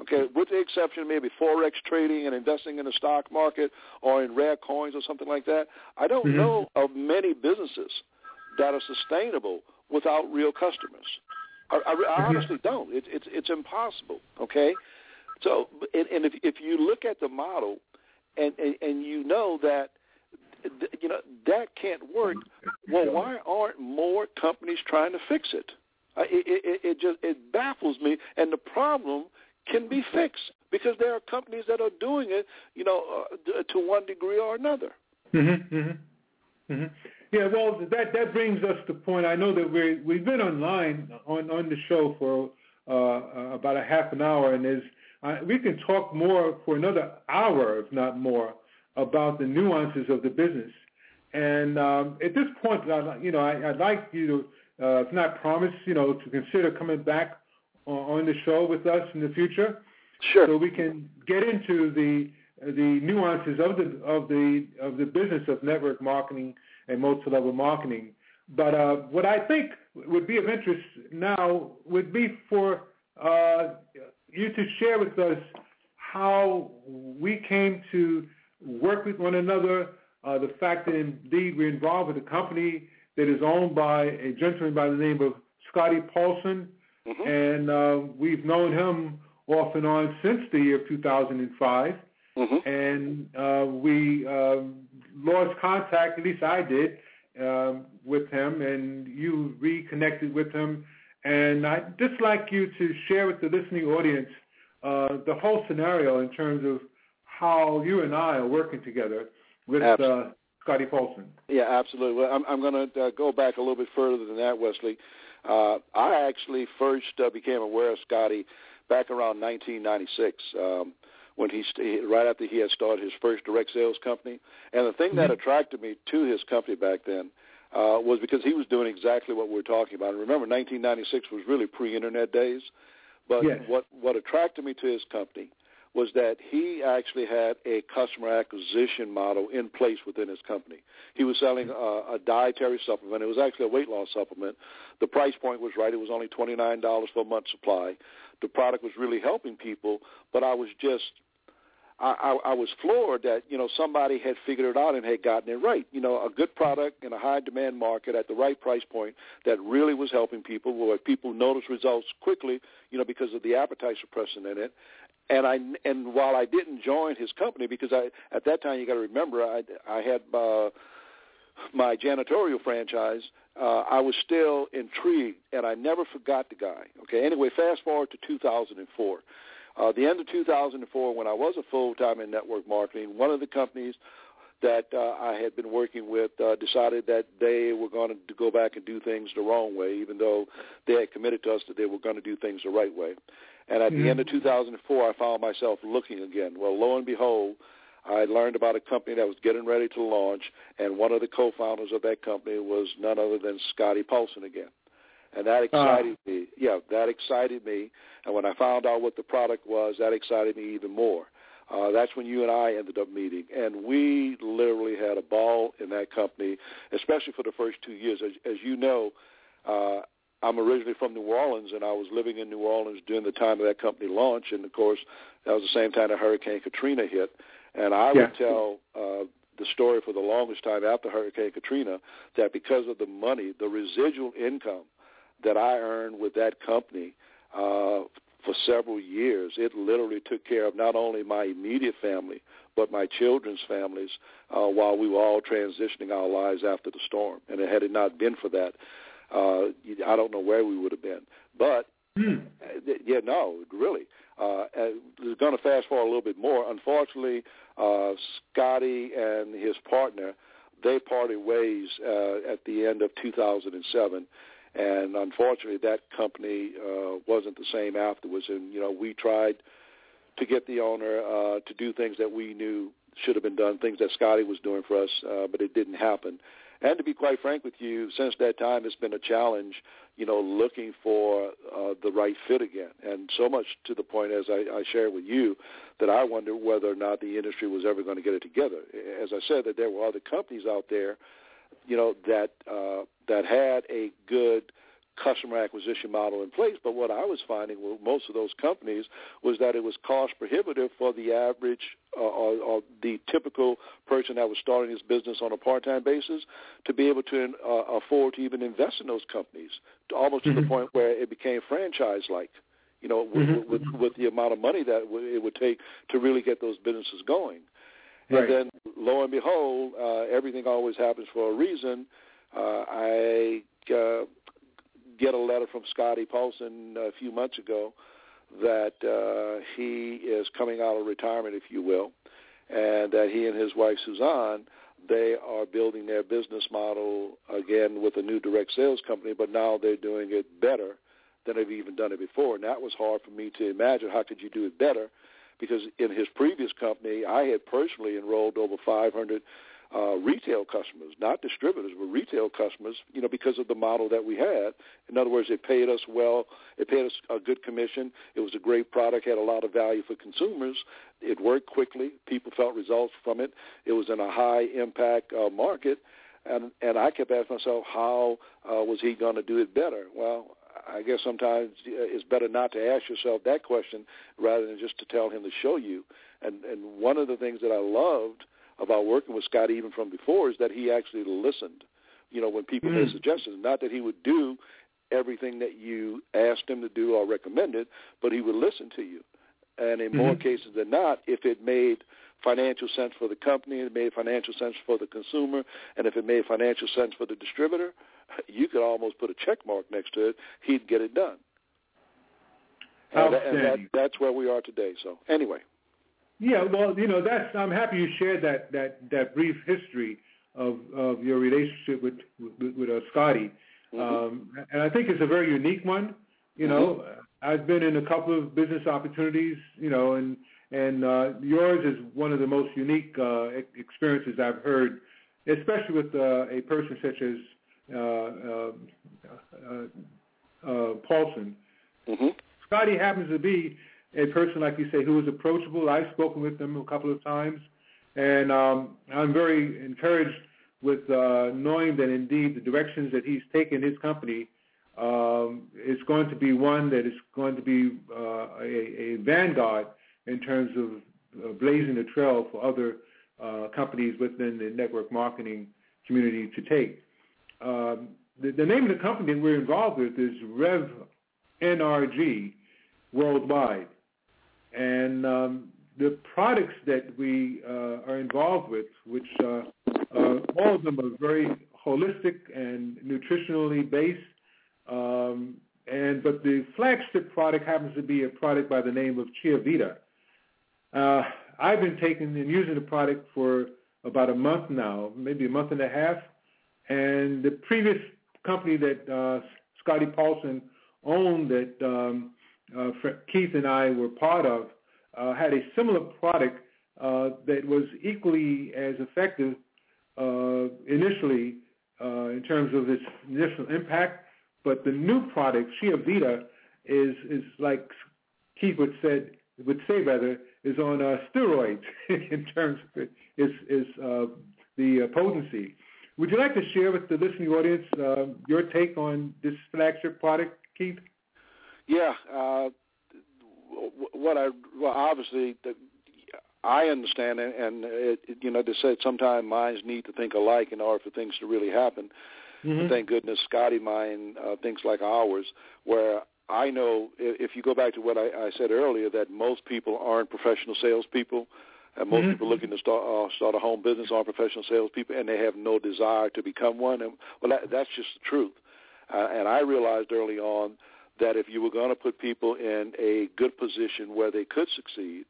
Okay, with the exception of maybe forex trading and investing in the stock market or in rare coins or something like that, I don't mm-hmm. know of many businesses that are sustainable without real customers. I, I, I mm-hmm. honestly don't. It, it's it's impossible. Okay, so and, and if if you look at the model, and, and and you know that you know that can't work, well, why aren't more companies trying to fix it? It, it, it just it baffles me, and the problem can be fixed because there are companies that are doing it, you know, uh, to one degree or another. Mm-hmm, mm-hmm, mm-hmm. Yeah, well, that that brings us to point. I know that we we've been online on on the show for uh, about a half an hour, and there's uh, we can talk more for another hour, if not more, about the nuances of the business. And um, at this point, I, you know, I, would like you to, uh, if not promise, you know, to consider coming back on, on the show with us in the future, sure, so we can get into the the nuances of the of the of the business of network marketing and multi-level marketing. But uh, what I think would be of interest now would be for uh, you to share with us how we came to work with one another, uh, the fact that indeed we're involved with a company that is owned by a gentleman by the name of Scotty Paulson, mm-hmm. and uh, we've known him off and on since the year 2005. Mm-hmm. And uh, we um, lost contact, at least I did, um, with him, and you reconnected with him. And I'd just like you to share with the listening audience uh, the whole scenario in terms of how you and I are working together with uh, Scotty Paulson. Yeah, absolutely. Well, I'm, I'm going to uh, go back a little bit further than that, Wesley. Uh, I actually first uh, became aware of Scotty back around 1996. Um, when he right after he had started his first direct sales company. And the thing mm-hmm. that attracted me to his company back then uh, was because he was doing exactly what we are talking about. And remember, 1996 was really pre-internet days. But yes. what what attracted me to his company was that he actually had a customer acquisition model in place within his company. He was selling a, a dietary supplement. It was actually a weight loss supplement. The price point was right. It was only $29 for a month supply. The product was really helping people, but I was just I, I, I was floored that you know somebody had figured it out and had gotten it right. You know, a good product in a high demand market at the right price point that really was helping people, where people noticed results quickly. You know, because of the appetite suppressant in it. And I and while I didn't join his company because I at that time you got to remember I I had uh, my janitorial franchise. Uh, I was still intrigued, and I never forgot the guy. Okay. Anyway, fast forward to 2004 uh, the end of 2004, when I was a full-time in network marketing, one of the companies that uh, I had been working with uh, decided that they were going to go back and do things the wrong way, even though they had committed to us that they were going to do things the right way. And at mm-hmm. the end of 2004, I found myself looking again. Well, lo and behold, I learned about a company that was getting ready to launch, and one of the co-founders of that company was none other than Scotty Paulson again and that uh-huh. excited uh, me. Yeah, that excited me. And when I found out what the product was, that excited me even more. Uh, that's when you and I ended up meeting, and we literally had a ball in that company, especially for the first two years. As, as you know, uh, I'm originally from New Orleans, and I was living in New Orleans during the time of that company launch, and of course, that was the same time that Hurricane Katrina hit. And I yeah. would tell uh, the story for the longest time after Hurricane Katrina that because of the money, the residual income that I earned with that company uh, for several years. It literally took care of not only my immediate family, but my children's families uh, while we were all transitioning our lives after the storm. And had it not been for that, uh, I don't know where we would have been. But hmm. yeah, no, really. Uh, we're going to fast forward a little bit more. Unfortunately, uh, Scotty and his partner, they parted ways uh, at the end of 2007 and unfortunately that company uh, wasn't the same afterwards. And you know, we tried to get the owner uh, to do things that we knew should have been done, things that Scotty was doing for us, uh, but it didn't happen. And to be quite frank with you, since that time, it's been a challenge, you know, looking for uh, the right fit again. And so much to the point, as I, I shared with you, that I wonder whether or not the industry was ever going to get it together. As I said, that there were other companies out there you know, that uh, that had a good customer acquisition model in place. But what I was finding with most of those companies was that it was cost prohibitive for the average uh, or, or the typical person that was starting his business on a part-time basis to be able to uh, afford to even invest in those companies, to almost mm-hmm. to the mm-hmm. point where it became franchise-like. You know, with, mm-hmm. with, with the amount of money that it would take to really get those businesses going. Right. And then, lo and behold, uh, everything always happens for a reason. Uh, I uh, get a letter from Scotty Paulson a few months ago that uh, he is coming out of retirement, if you will, and that he and his wife Suzanne they are building their business model again with a new direct sales company, but now they're doing it better than they've even done it before. And that was hard for me to imagine. How could you do it better? Because in his previous company, I had personally enrolled over 500 uh, retail customers, not distributors, but retail customers, you know, because of the model that we had. In other words, it paid us well. It paid us a good commission. It was a great product, had a lot of value for consumers. It worked quickly. People felt results from it. It was in a high-impact uh, market. And, and I kept asking myself, how uh, was he going to do it better? Well, I guess sometimes it's better not to ask yourself that question rather than just to tell him to show you. And and one of the things that I loved about working with Scott even from before is that he actually listened. You know, when people mm. made suggestions, not that he would do everything that you asked him to do or recommended, but he would listen to you. And in mm-hmm. more cases than not, if it made financial sense for the company, it made financial sense for the consumer, and if it made financial sense for the distributor, you could almost put a check mark next to it. He'd get it done. And, and that, that's where we are today. So anyway. Yeah, well, you know, that's. I'm happy you shared that that that brief history of of your relationship with with, with uh, Scotty, mm-hmm. um, and I think it's a very unique one. You know, mm-hmm. I've been in a couple of business opportunities, you know, and and uh, yours is one of the most unique uh, experiences I've heard, especially with uh, a person such as Paulson. Mm-hmm. Scotty happens to be a person, like you say, who is approachable. I've spoken with him a couple of times, and um, I'm very encouraged with uh, knowing that indeed the directions that he's taken his company um, is going to be one that is going to be uh, a, a, vanguard in terms of uh, blazing the trail for other uh, companies within the network marketing community to take. Um, the, the, name of the company we're involved with is Rev NRG Worldwide. And um, the products that we uh, are involved with, which uh, uh, all of them are very holistic and nutritionally based, um, and but the flagship product happens to be a product by the name of Chia Vita. Uh, I've been taking and using the product for about a month now, maybe a month and a half, and the previous company that uh, Scotty Paulson owned that um, uh, Keith and I were part of uh, had a similar product uh, that was equally as effective uh, initially uh, in terms of its initial impact, but the new product, Chia Vita, is is like Keith would said would say rather is on uh, steroids in terms of is is uh, the uh, potency. Would you like to share with the listening audience uh, your take on this flagship product, Keith? Yeah, uh, what I well obviously the, I understand and, and it, you know they said sometimes minds need to think alike in order for things to really happen. Mm-hmm. Thank goodness Scotty mind uh, thinks like ours, where I know if you go back to what I, I said earlier that most people aren't professional salespeople. And most mm-hmm. people looking to start uh, start a home business are professional salespeople, and they have no desire to become one. And well, that, that's just the truth. Uh, and I realized early on that if you were going to put people in a good position where they could succeed,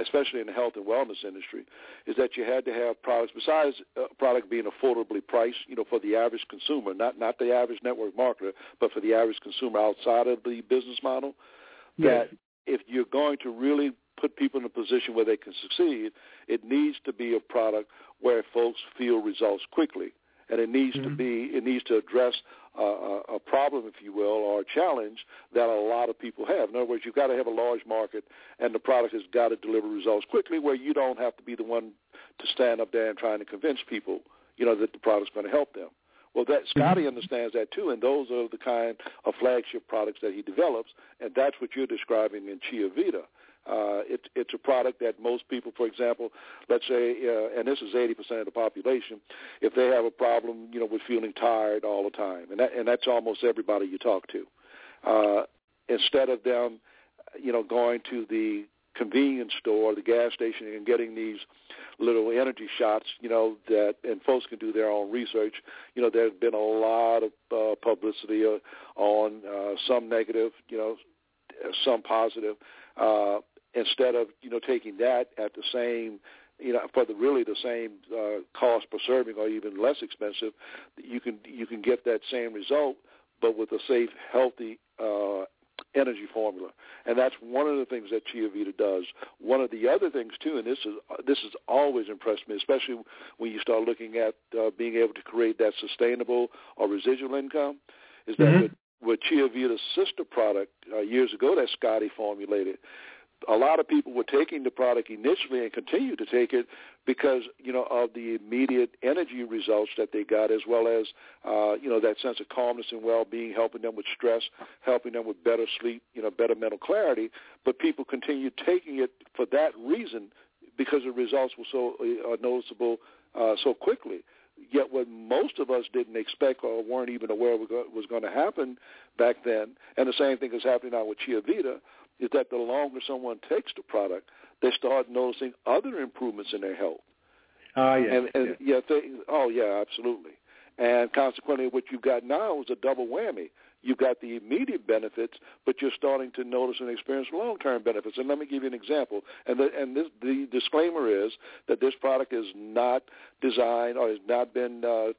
especially in the health and wellness industry, is that you had to have products besides a product being affordably priced, you know, for the average consumer, not not the average network marketer, but for the average consumer outside of the business model. Yes. That if you're going to really put people in a position where they can succeed, it needs to be a product where folks feel results quickly and it needs mm-hmm. to be it needs to address a, a problem, if you will, or a challenge that a lot of people have. In other words, you've got to have a large market, and the product has got to deliver results quickly, where you don't have to be the one to stand up there and trying to convince people, you know, that the product's going to help them. Well, that mm-hmm. Scotty understands that too, and those are the kind of flagship products that he develops, and that's what you're describing in Chia Vita. Uh, it, it's a product that most people, for example, let's say, uh, and this is 80% of the population, if they have a problem, you know, with feeling tired all the time, and that, and that's almost everybody you talk to. Uh, instead of them, you know, going to the convenience store, the gas station, and getting these little energy shots, you know, that and folks can do their own research. You know, there's been a lot of uh, publicity uh, on uh, some negative, you know, some positive. Uh, instead of you know taking that at the same you know for the really the same uh, cost per serving or even less expensive, you can you can get that same result, but with a safe, healthy uh, energy formula, and that's one of the things that Chia Vita does. One of the other things too, and this is this has always impressed me, especially when you start looking at uh, being able to create that sustainable or residual income, is that mm-hmm. with, with Chia Vita's sister product uh, years ago that Scotty formulated, a lot of people were taking the product initially and continue to take it because you know of the immediate energy results that they got, as well as uh, you know that sense of calmness and well-being, helping them with stress, helping them with better sleep, you know, better mental clarity. But people continued taking it for that reason because the results were so uh, noticeable uh, so quickly. Yet what most of us didn't expect or weren't even aware was going to happen back then, and the same thing is happening now with Chia Vita, is that the longer someone takes the product, they start noticing other improvements in their health. Ah, uh, yes, and, and yes. yeah, they, oh yeah, absolutely. And consequently, what you've got now is a double whammy. You've got the immediate benefits, but you're starting to notice and experience long-term benefits. And let me give you an example. And, the, and this, the disclaimer is that this product is not designed or has not been uh,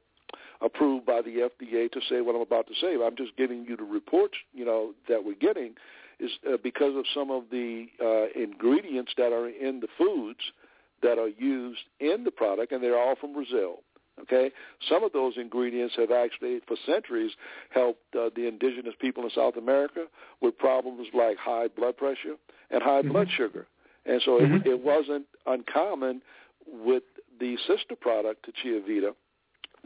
approved by the FDA to say what I'm about to say. I'm just giving you the reports, you know, that we're getting is uh, because of some of the uh, ingredients that are in the foods that are used in the product, and they're all from Brazil. Okay, some of those ingredients have actually, for centuries, helped uh, the indigenous people in South America with problems like high blood pressure and high mm-hmm. blood sugar. And so mm-hmm. it, it wasn't uncommon with the sister product to Chia Vita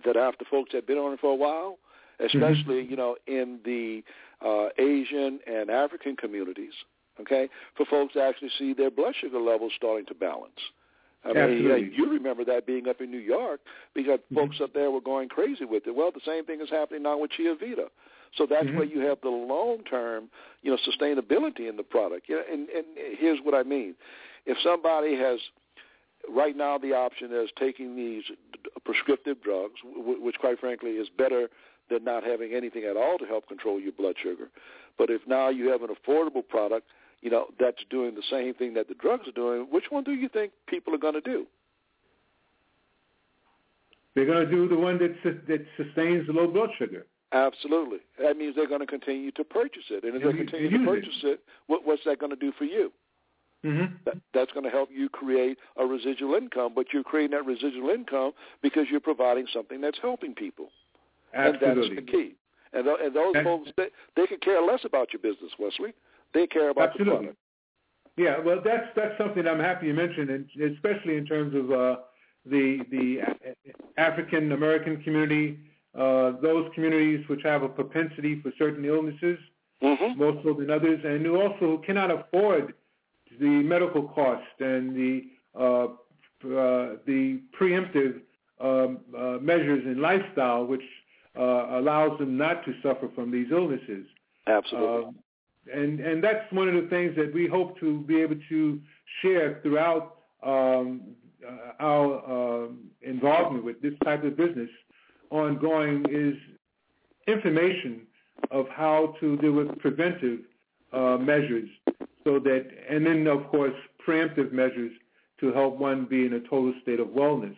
that after folks had been on it for a while, especially mm-hmm. you know in the uh, Asian and African communities, okay, for folks to actually see their blood sugar levels starting to balance. I mean, yeah, you remember that being up in New York because mm-hmm. folks up there were going crazy with it. Well, the same thing is happening now with Chia Vita. So that's mm-hmm. where you have the long-term, you know, sustainability in the product. You know, and, and here's what I mean: if somebody has right now the option is taking these prescriptive drugs, which quite frankly is better than not having anything at all to help control your blood sugar. But if now you have an affordable product you know, that's doing the same thing that the drugs are doing, which one do you think people are going to do? They're going to do the one that that sustains the low blood sugar. Absolutely. That means they're going to continue to purchase it, and if they continue to purchase it, it what, what's that going to do for you? Mm-hmm. That, that's going to help you create a residual income, but you're creating that residual income because you're providing something that's helping people. Absolutely. And that's the key. And, th- and those that's, folks, they, they could care less about your business, Wesley. They care about Absolutely. the product. Yeah, well, that's that's something I'm happy you mentioned, and especially in terms of uh, the the African American community, uh, those communities which have a propensity for certain illnesses, mm-hmm. more so than others, and who also cannot afford the medical cost and the uh, uh, the preemptive um, uh, measures in lifestyle, which uh, allows them not to suffer from these illnesses. Absolutely. Um, and and that's one of the things that we hope to be able to share throughout um, uh, our uh, involvement with this type of business ongoing is information of how to deal with preventive uh, measures so that and then of course preemptive measures to help one be in a total state of wellness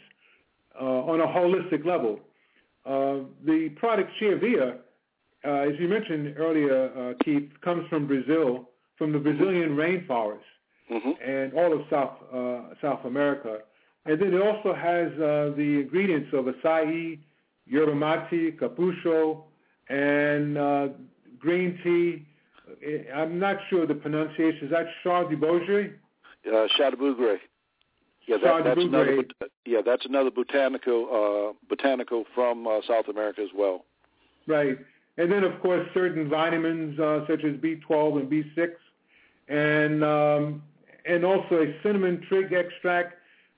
uh, on a holistic level. Uh, the product Chia Vita uh, as you mentioned earlier, uh, Keith, comes from Brazil, from the Brazilian rainforest mm-hmm. and all of South uh, South America. And then it also has uh, the ingredients of acai, yerba mate, capucho, and uh, green tea. I'm not sure the pronunciation. Is that Char de Bourget? Uh, Char de Bourget. Yeah, that, that's another. Yeah, that's another botanical uh, botanical from uh, South America as well. Right. And then, of course, certain vitamins uh, such as B12 and B6, and um, and also a cinnamon twig extract.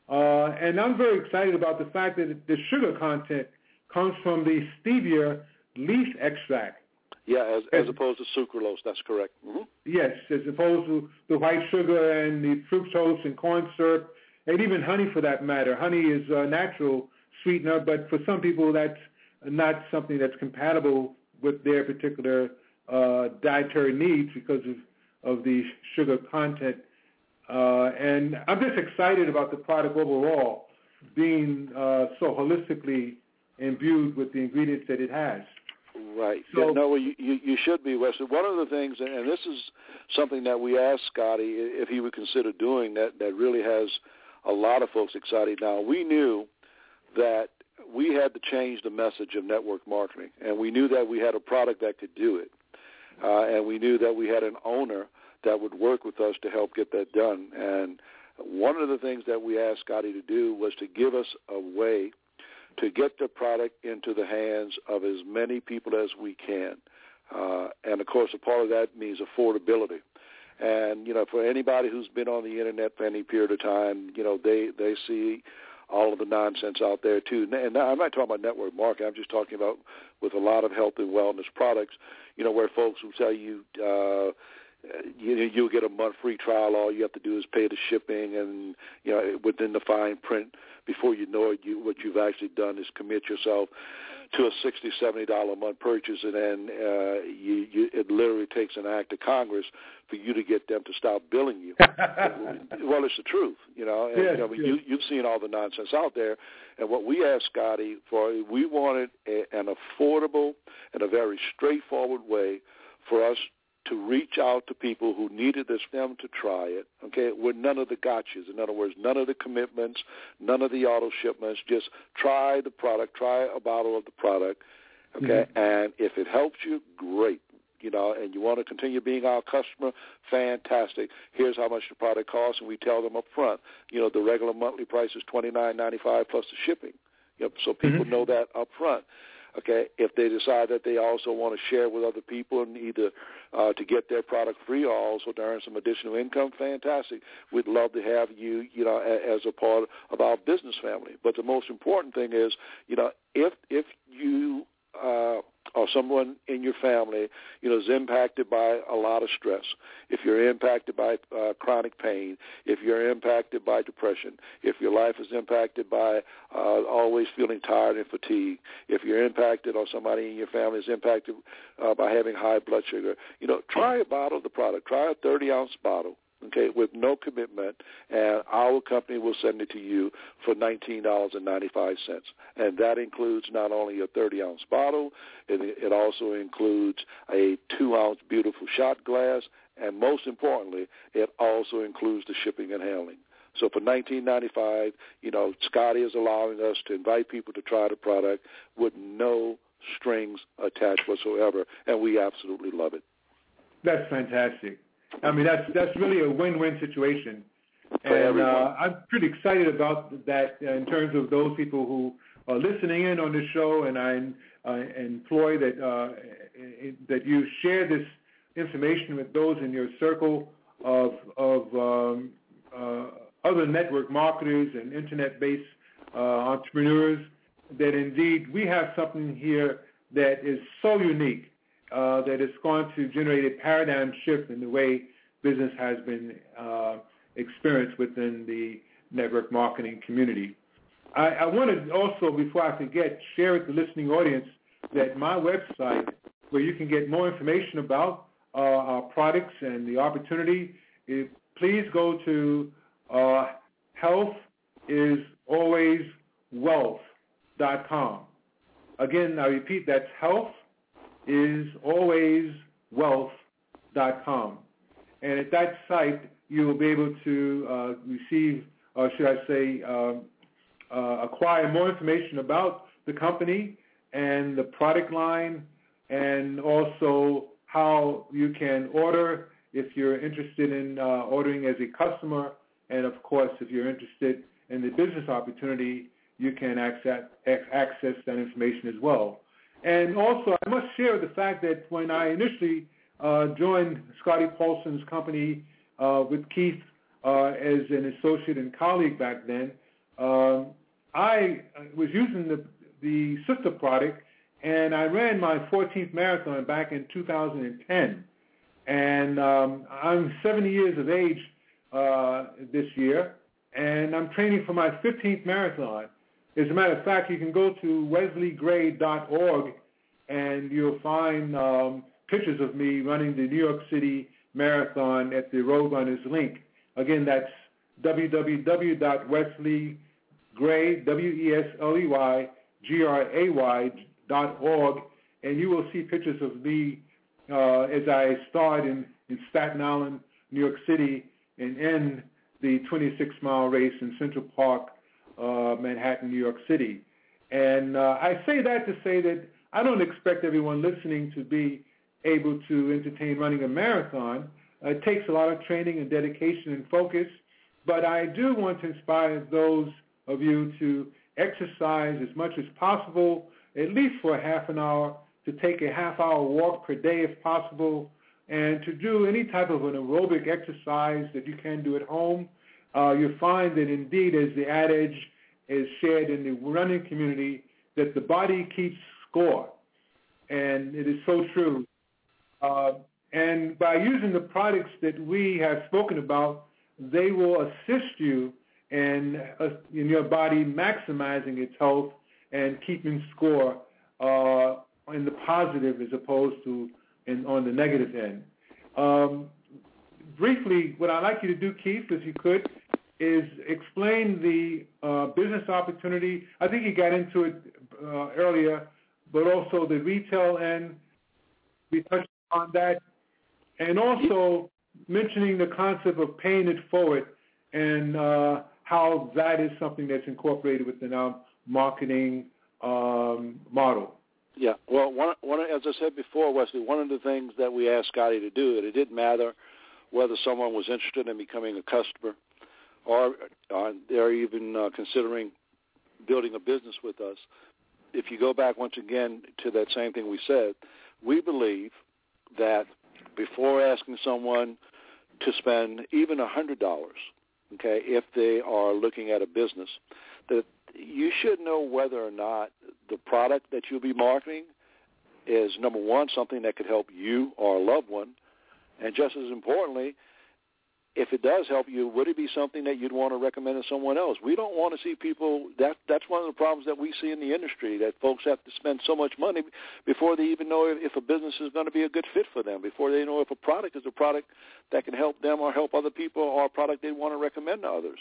Uh, and I'm very excited about the fact that the sugar content comes from the stevia leaf extract. Yeah, as, as opposed to sucralose. That's correct. Mm-hmm. Yes, as opposed to the white sugar and the fructose and corn syrup, and even honey for that matter. Honey is a natural sweetener, but for some people that's not something that's compatible with their particular uh, dietary needs because of, of the sugar content. Uh, and I'm just excited about the product overall being uh, so holistically imbued with the ingredients that it has. Right. So, yeah, no, you, you, you should be, Wesley. One of the things, and this is something that we asked Scotty if he would consider doing that, that really has a lot of folks excited now. We knew that we had to change the message of network marketing, and we knew that we had a product that could do it, uh, and we knew that we had an owner that would work with us to help get that done. And one of the things that we asked Scotty to do was to give us a way to get the product into the hands of as many people as we can. Uh, and of course, a part of that means affordability. And you know, for anybody who's been on the internet for any period of time, you know, they they see all of the nonsense out there too. And I'm not talking about network marketing. I'm just talking about with a lot of health and wellness products. You know, where folks will tell you. Uh, you you'll get a month free trial. All you have to do is pay the shipping, and you know within the fine print. Before you know it, you what you've actually done is commit yourself to a sixty, seventy dollar a month purchase, and then uh, you, you, it literally takes an act of Congress for you to get them to stop billing you. well, it's the truth, you know. And, yes, you know, you, you've seen all the nonsense out there, and what we asked Scotty for, we wanted a, an affordable and a very straightforward way for us to reach out to people who needed this film to try it, okay, with none of the gotchas. In other words, none of the commitments, none of the auto shipments. Just try the product, try a bottle of the product, okay, mm-hmm. and if it helps you, great. You know, and you want to continue being our customer, fantastic. Here's how much the product costs, and we tell them up front. You know, the regular monthly price is twenty nine ninety five plus the shipping. Yep, so people mm-hmm. know that up front. Okay, if they decide that they also want to share with other people and either uh, to get their product free or also to earn some additional income, fantastic. We'd love to have you, you know, as a part of our business family. But the most important thing is, you know, if if you uh, or someone in your family, you know, is impacted by a lot of stress, if you're impacted by uh, chronic pain, if you're impacted by depression, if your life is impacted by uh, always feeling tired and fatigued, if you're impacted or somebody in your family is impacted uh, by having high blood sugar, you know, try a bottle of the product. Try a 30-ounce bottle okay, with no commitment, and our company will send it to you for $19.95. And that includes not only a 30-ounce bottle, it, it also includes a 2-ounce beautiful shot glass, and most importantly, it also includes the shipping and handling. So for 19.95, you know, Scotty is allowing us to invite people to try the product with no strings attached whatsoever, and we absolutely love it. That's fantastic. I mean, that's that's really a win-win situation, and uh, I'm pretty excited about that in terms of those people who are listening in on the show, and I uh, employ that uh, that you share this information with those in your circle of of um, uh, other network marketers and internet-based uh, entrepreneurs. That indeed we have something here that is so unique uh, that is going to generate a paradigm shift in the way business has been uh, experienced within the network marketing community. I, I want to also, before I forget, share with the listening audience that my website, where you can get more information about uh, our products and the opportunity, is, please go to uh, healthisalwayswealth.com. Again, I repeat, that's health is alwayswealth.com. And at that site, you will be able to uh, receive, or should I say, um, uh, acquire more information about the company and the product line, and also how you can order if you're interested in uh, ordering as a customer, and of course, if you're interested in the business opportunity, you can access, access that information as well. And also, I must share the fact that when I initially uh, joined Scotty Paulson's company uh, with Keith uh, as an associate and colleague back then, um, I was using the, the sister product, and I ran my 14th marathon back in 2010. And um, I'm 70 years of age uh, this year, and I'm training for my 15th marathon. As a matter of fact, you can go to wesleygray.org and you'll find um, pictures of me running the New York City Marathon at the Roadrunners link. Again, that's www.wesleygray, and you will see pictures of me uh, as I start in, in Staten Island, New York City, and end the 26-mile race in Central Park, uh, Manhattan, New York City. And uh, I say that to say that I don't expect everyone listening to be able to entertain running a marathon. Uh, it takes a lot of training and dedication and focus, but I do want to inspire those of you to exercise as much as possible, at least for a half an hour, to take a half hour walk per day if possible, and to do any type of an aerobic exercise that you can do at home. Uh, you'll find that indeed, as the adage is shared in the running community, that the body keeps score. And it is so true. Uh, and by using the products that we have spoken about, they will assist you in, uh, in your body maximizing its health and keeping score uh, in the positive as opposed to in, on the negative end. Um, briefly, what I'd like you to do, Keith, if you could, is explain the uh, business opportunity. I think you got into it uh, earlier, but also the retail end. We touched on that. and also mentioning the concept of paying it forward and uh, how that is something that's incorporated within our marketing um, model. Yeah, well, one, one, as I said before, Wesley, one of the things that we asked Scotty to do, and it didn't matter whether someone was interested in becoming a customer or they're even uh, considering building a business with us. If you go back once again to that same thing we said, we believe that before asking someone to spend even a hundred dollars, okay, if they are looking at a business, that you should know whether or not the product that you'll be marketing is number one something that could help you or a loved one, and just as importantly, if it does help you, would it be something that you'd want to recommend to someone else? We don't want to see people. That that's one of the problems that we see in the industry. That folks have to spend so much money before they even know if a business is going to be a good fit for them. Before they know if a product is a product that can help them or help other people, or a product they want to recommend to others.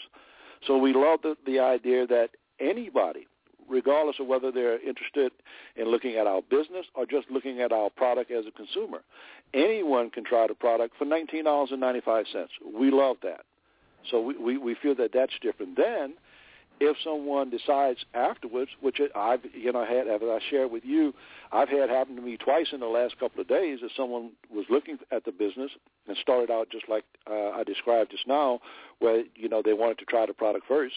So we love the, the idea that anybody regardless of whether they're interested in looking at our business or just looking at our product as a consumer. Anyone can try the product for $19.95. We love that. So we, we, we feel that that's different. Then if someone decides afterwards, which I've you know had as I shared with you, I've had happen to me twice in the last couple of days that someone was looking at the business and started out just like uh, I described just now, where you know they wanted to try the product first.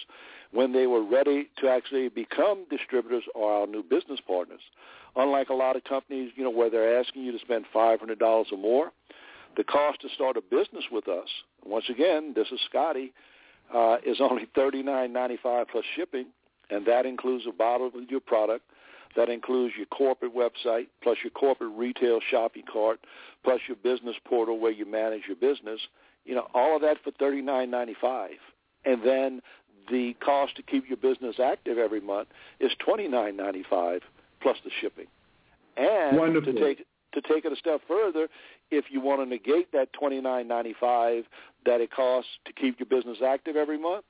When they were ready to actually become distributors or our new business partners, unlike a lot of companies, you know, where they're asking you to spend five hundred dollars or more, the cost to start a business with us. Once again, this is Scotty uh, is only thirty nine ninety five plus shipping, and that includes a bottle of your product. That includes your corporate website, plus your corporate retail shopping cart, plus your business portal where you manage your business. You know, all of that for thirty nine ninety five, and then the cost to keep your business active every month is twenty nine ninety five plus the shipping. And Wonderful. to take to take it a step further, if you want to negate that twenty nine ninety five that it costs to keep your business active every month,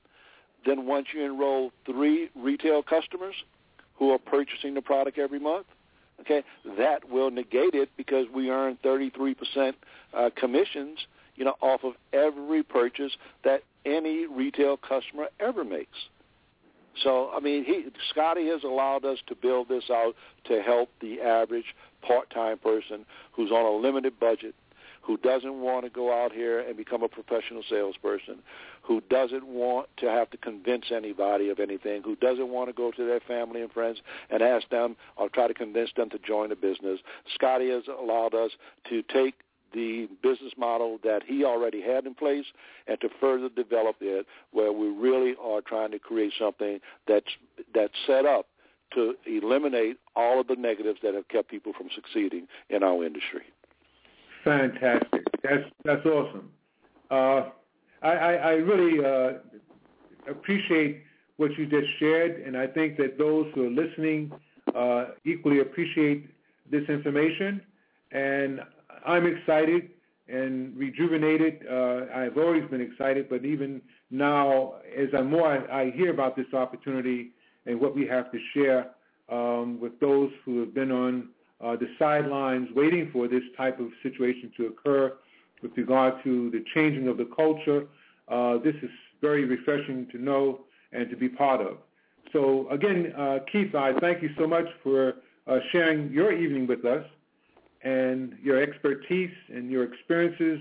then once you enroll three retail customers who are purchasing the product every month, okay, that will negate it because we earn 33% uh, commissions, you know, off of every purchase that any retail customer ever makes. So, I mean, he, Scotty has allowed us to build this out to help the average part-time person who's on a limited budget who doesn't want to go out here and become a professional salesperson, who doesn't want to have to convince anybody of anything, who doesn't want to go to their family and friends and ask them or try to convince them to join a business. Scotty has allowed us to take the business model that he already had in place and to further develop it where we really are trying to create something that's that's set up to eliminate all of the negatives that have kept people from succeeding in our industry. Fantastic. That's that's awesome. Uh, I, I, I, really uh, appreciate what you just shared, and I think that those who are listening uh, equally appreciate this information. And I'm excited and rejuvenated. Uh, I've always been excited, but even now, as I more I, I hear about this opportunity and what we have to share um, with those who have been on uh, the sidelines waiting for this type of situation to occur with regard to the changing of the culture. Uh, this is very refreshing to know and to be part of. So again, uh, Keith, I thank you so much for uh, sharing your evening with us and your expertise and your experiences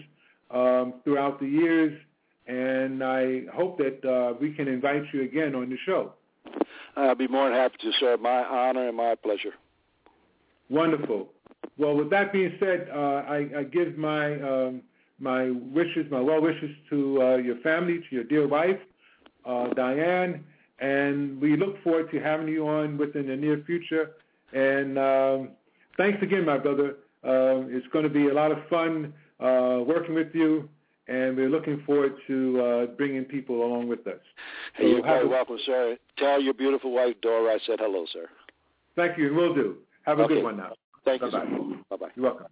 um, throughout the years. And I hope that uh, we can invite you again on the show. I'll be more than happy to, sir. My honor and my pleasure. Wonderful. Well, with that being said, uh, I, I, give my um, my wishes, my well wishes to uh, your family, to your dear wife, uh, Diane, and we look forward to having you on within the near future. And um, thanks again, my brother. Uh, it's going to be a lot of fun uh, working with you, and we're looking forward to uh, bringing people along with us. Hey, you're very welcome, sir. Tell your beautiful wife Dora I said hello, sir. Thank you, and will do. Have a okay. good one now. Thank Bye-bye. you. Bye bye. You're welcome.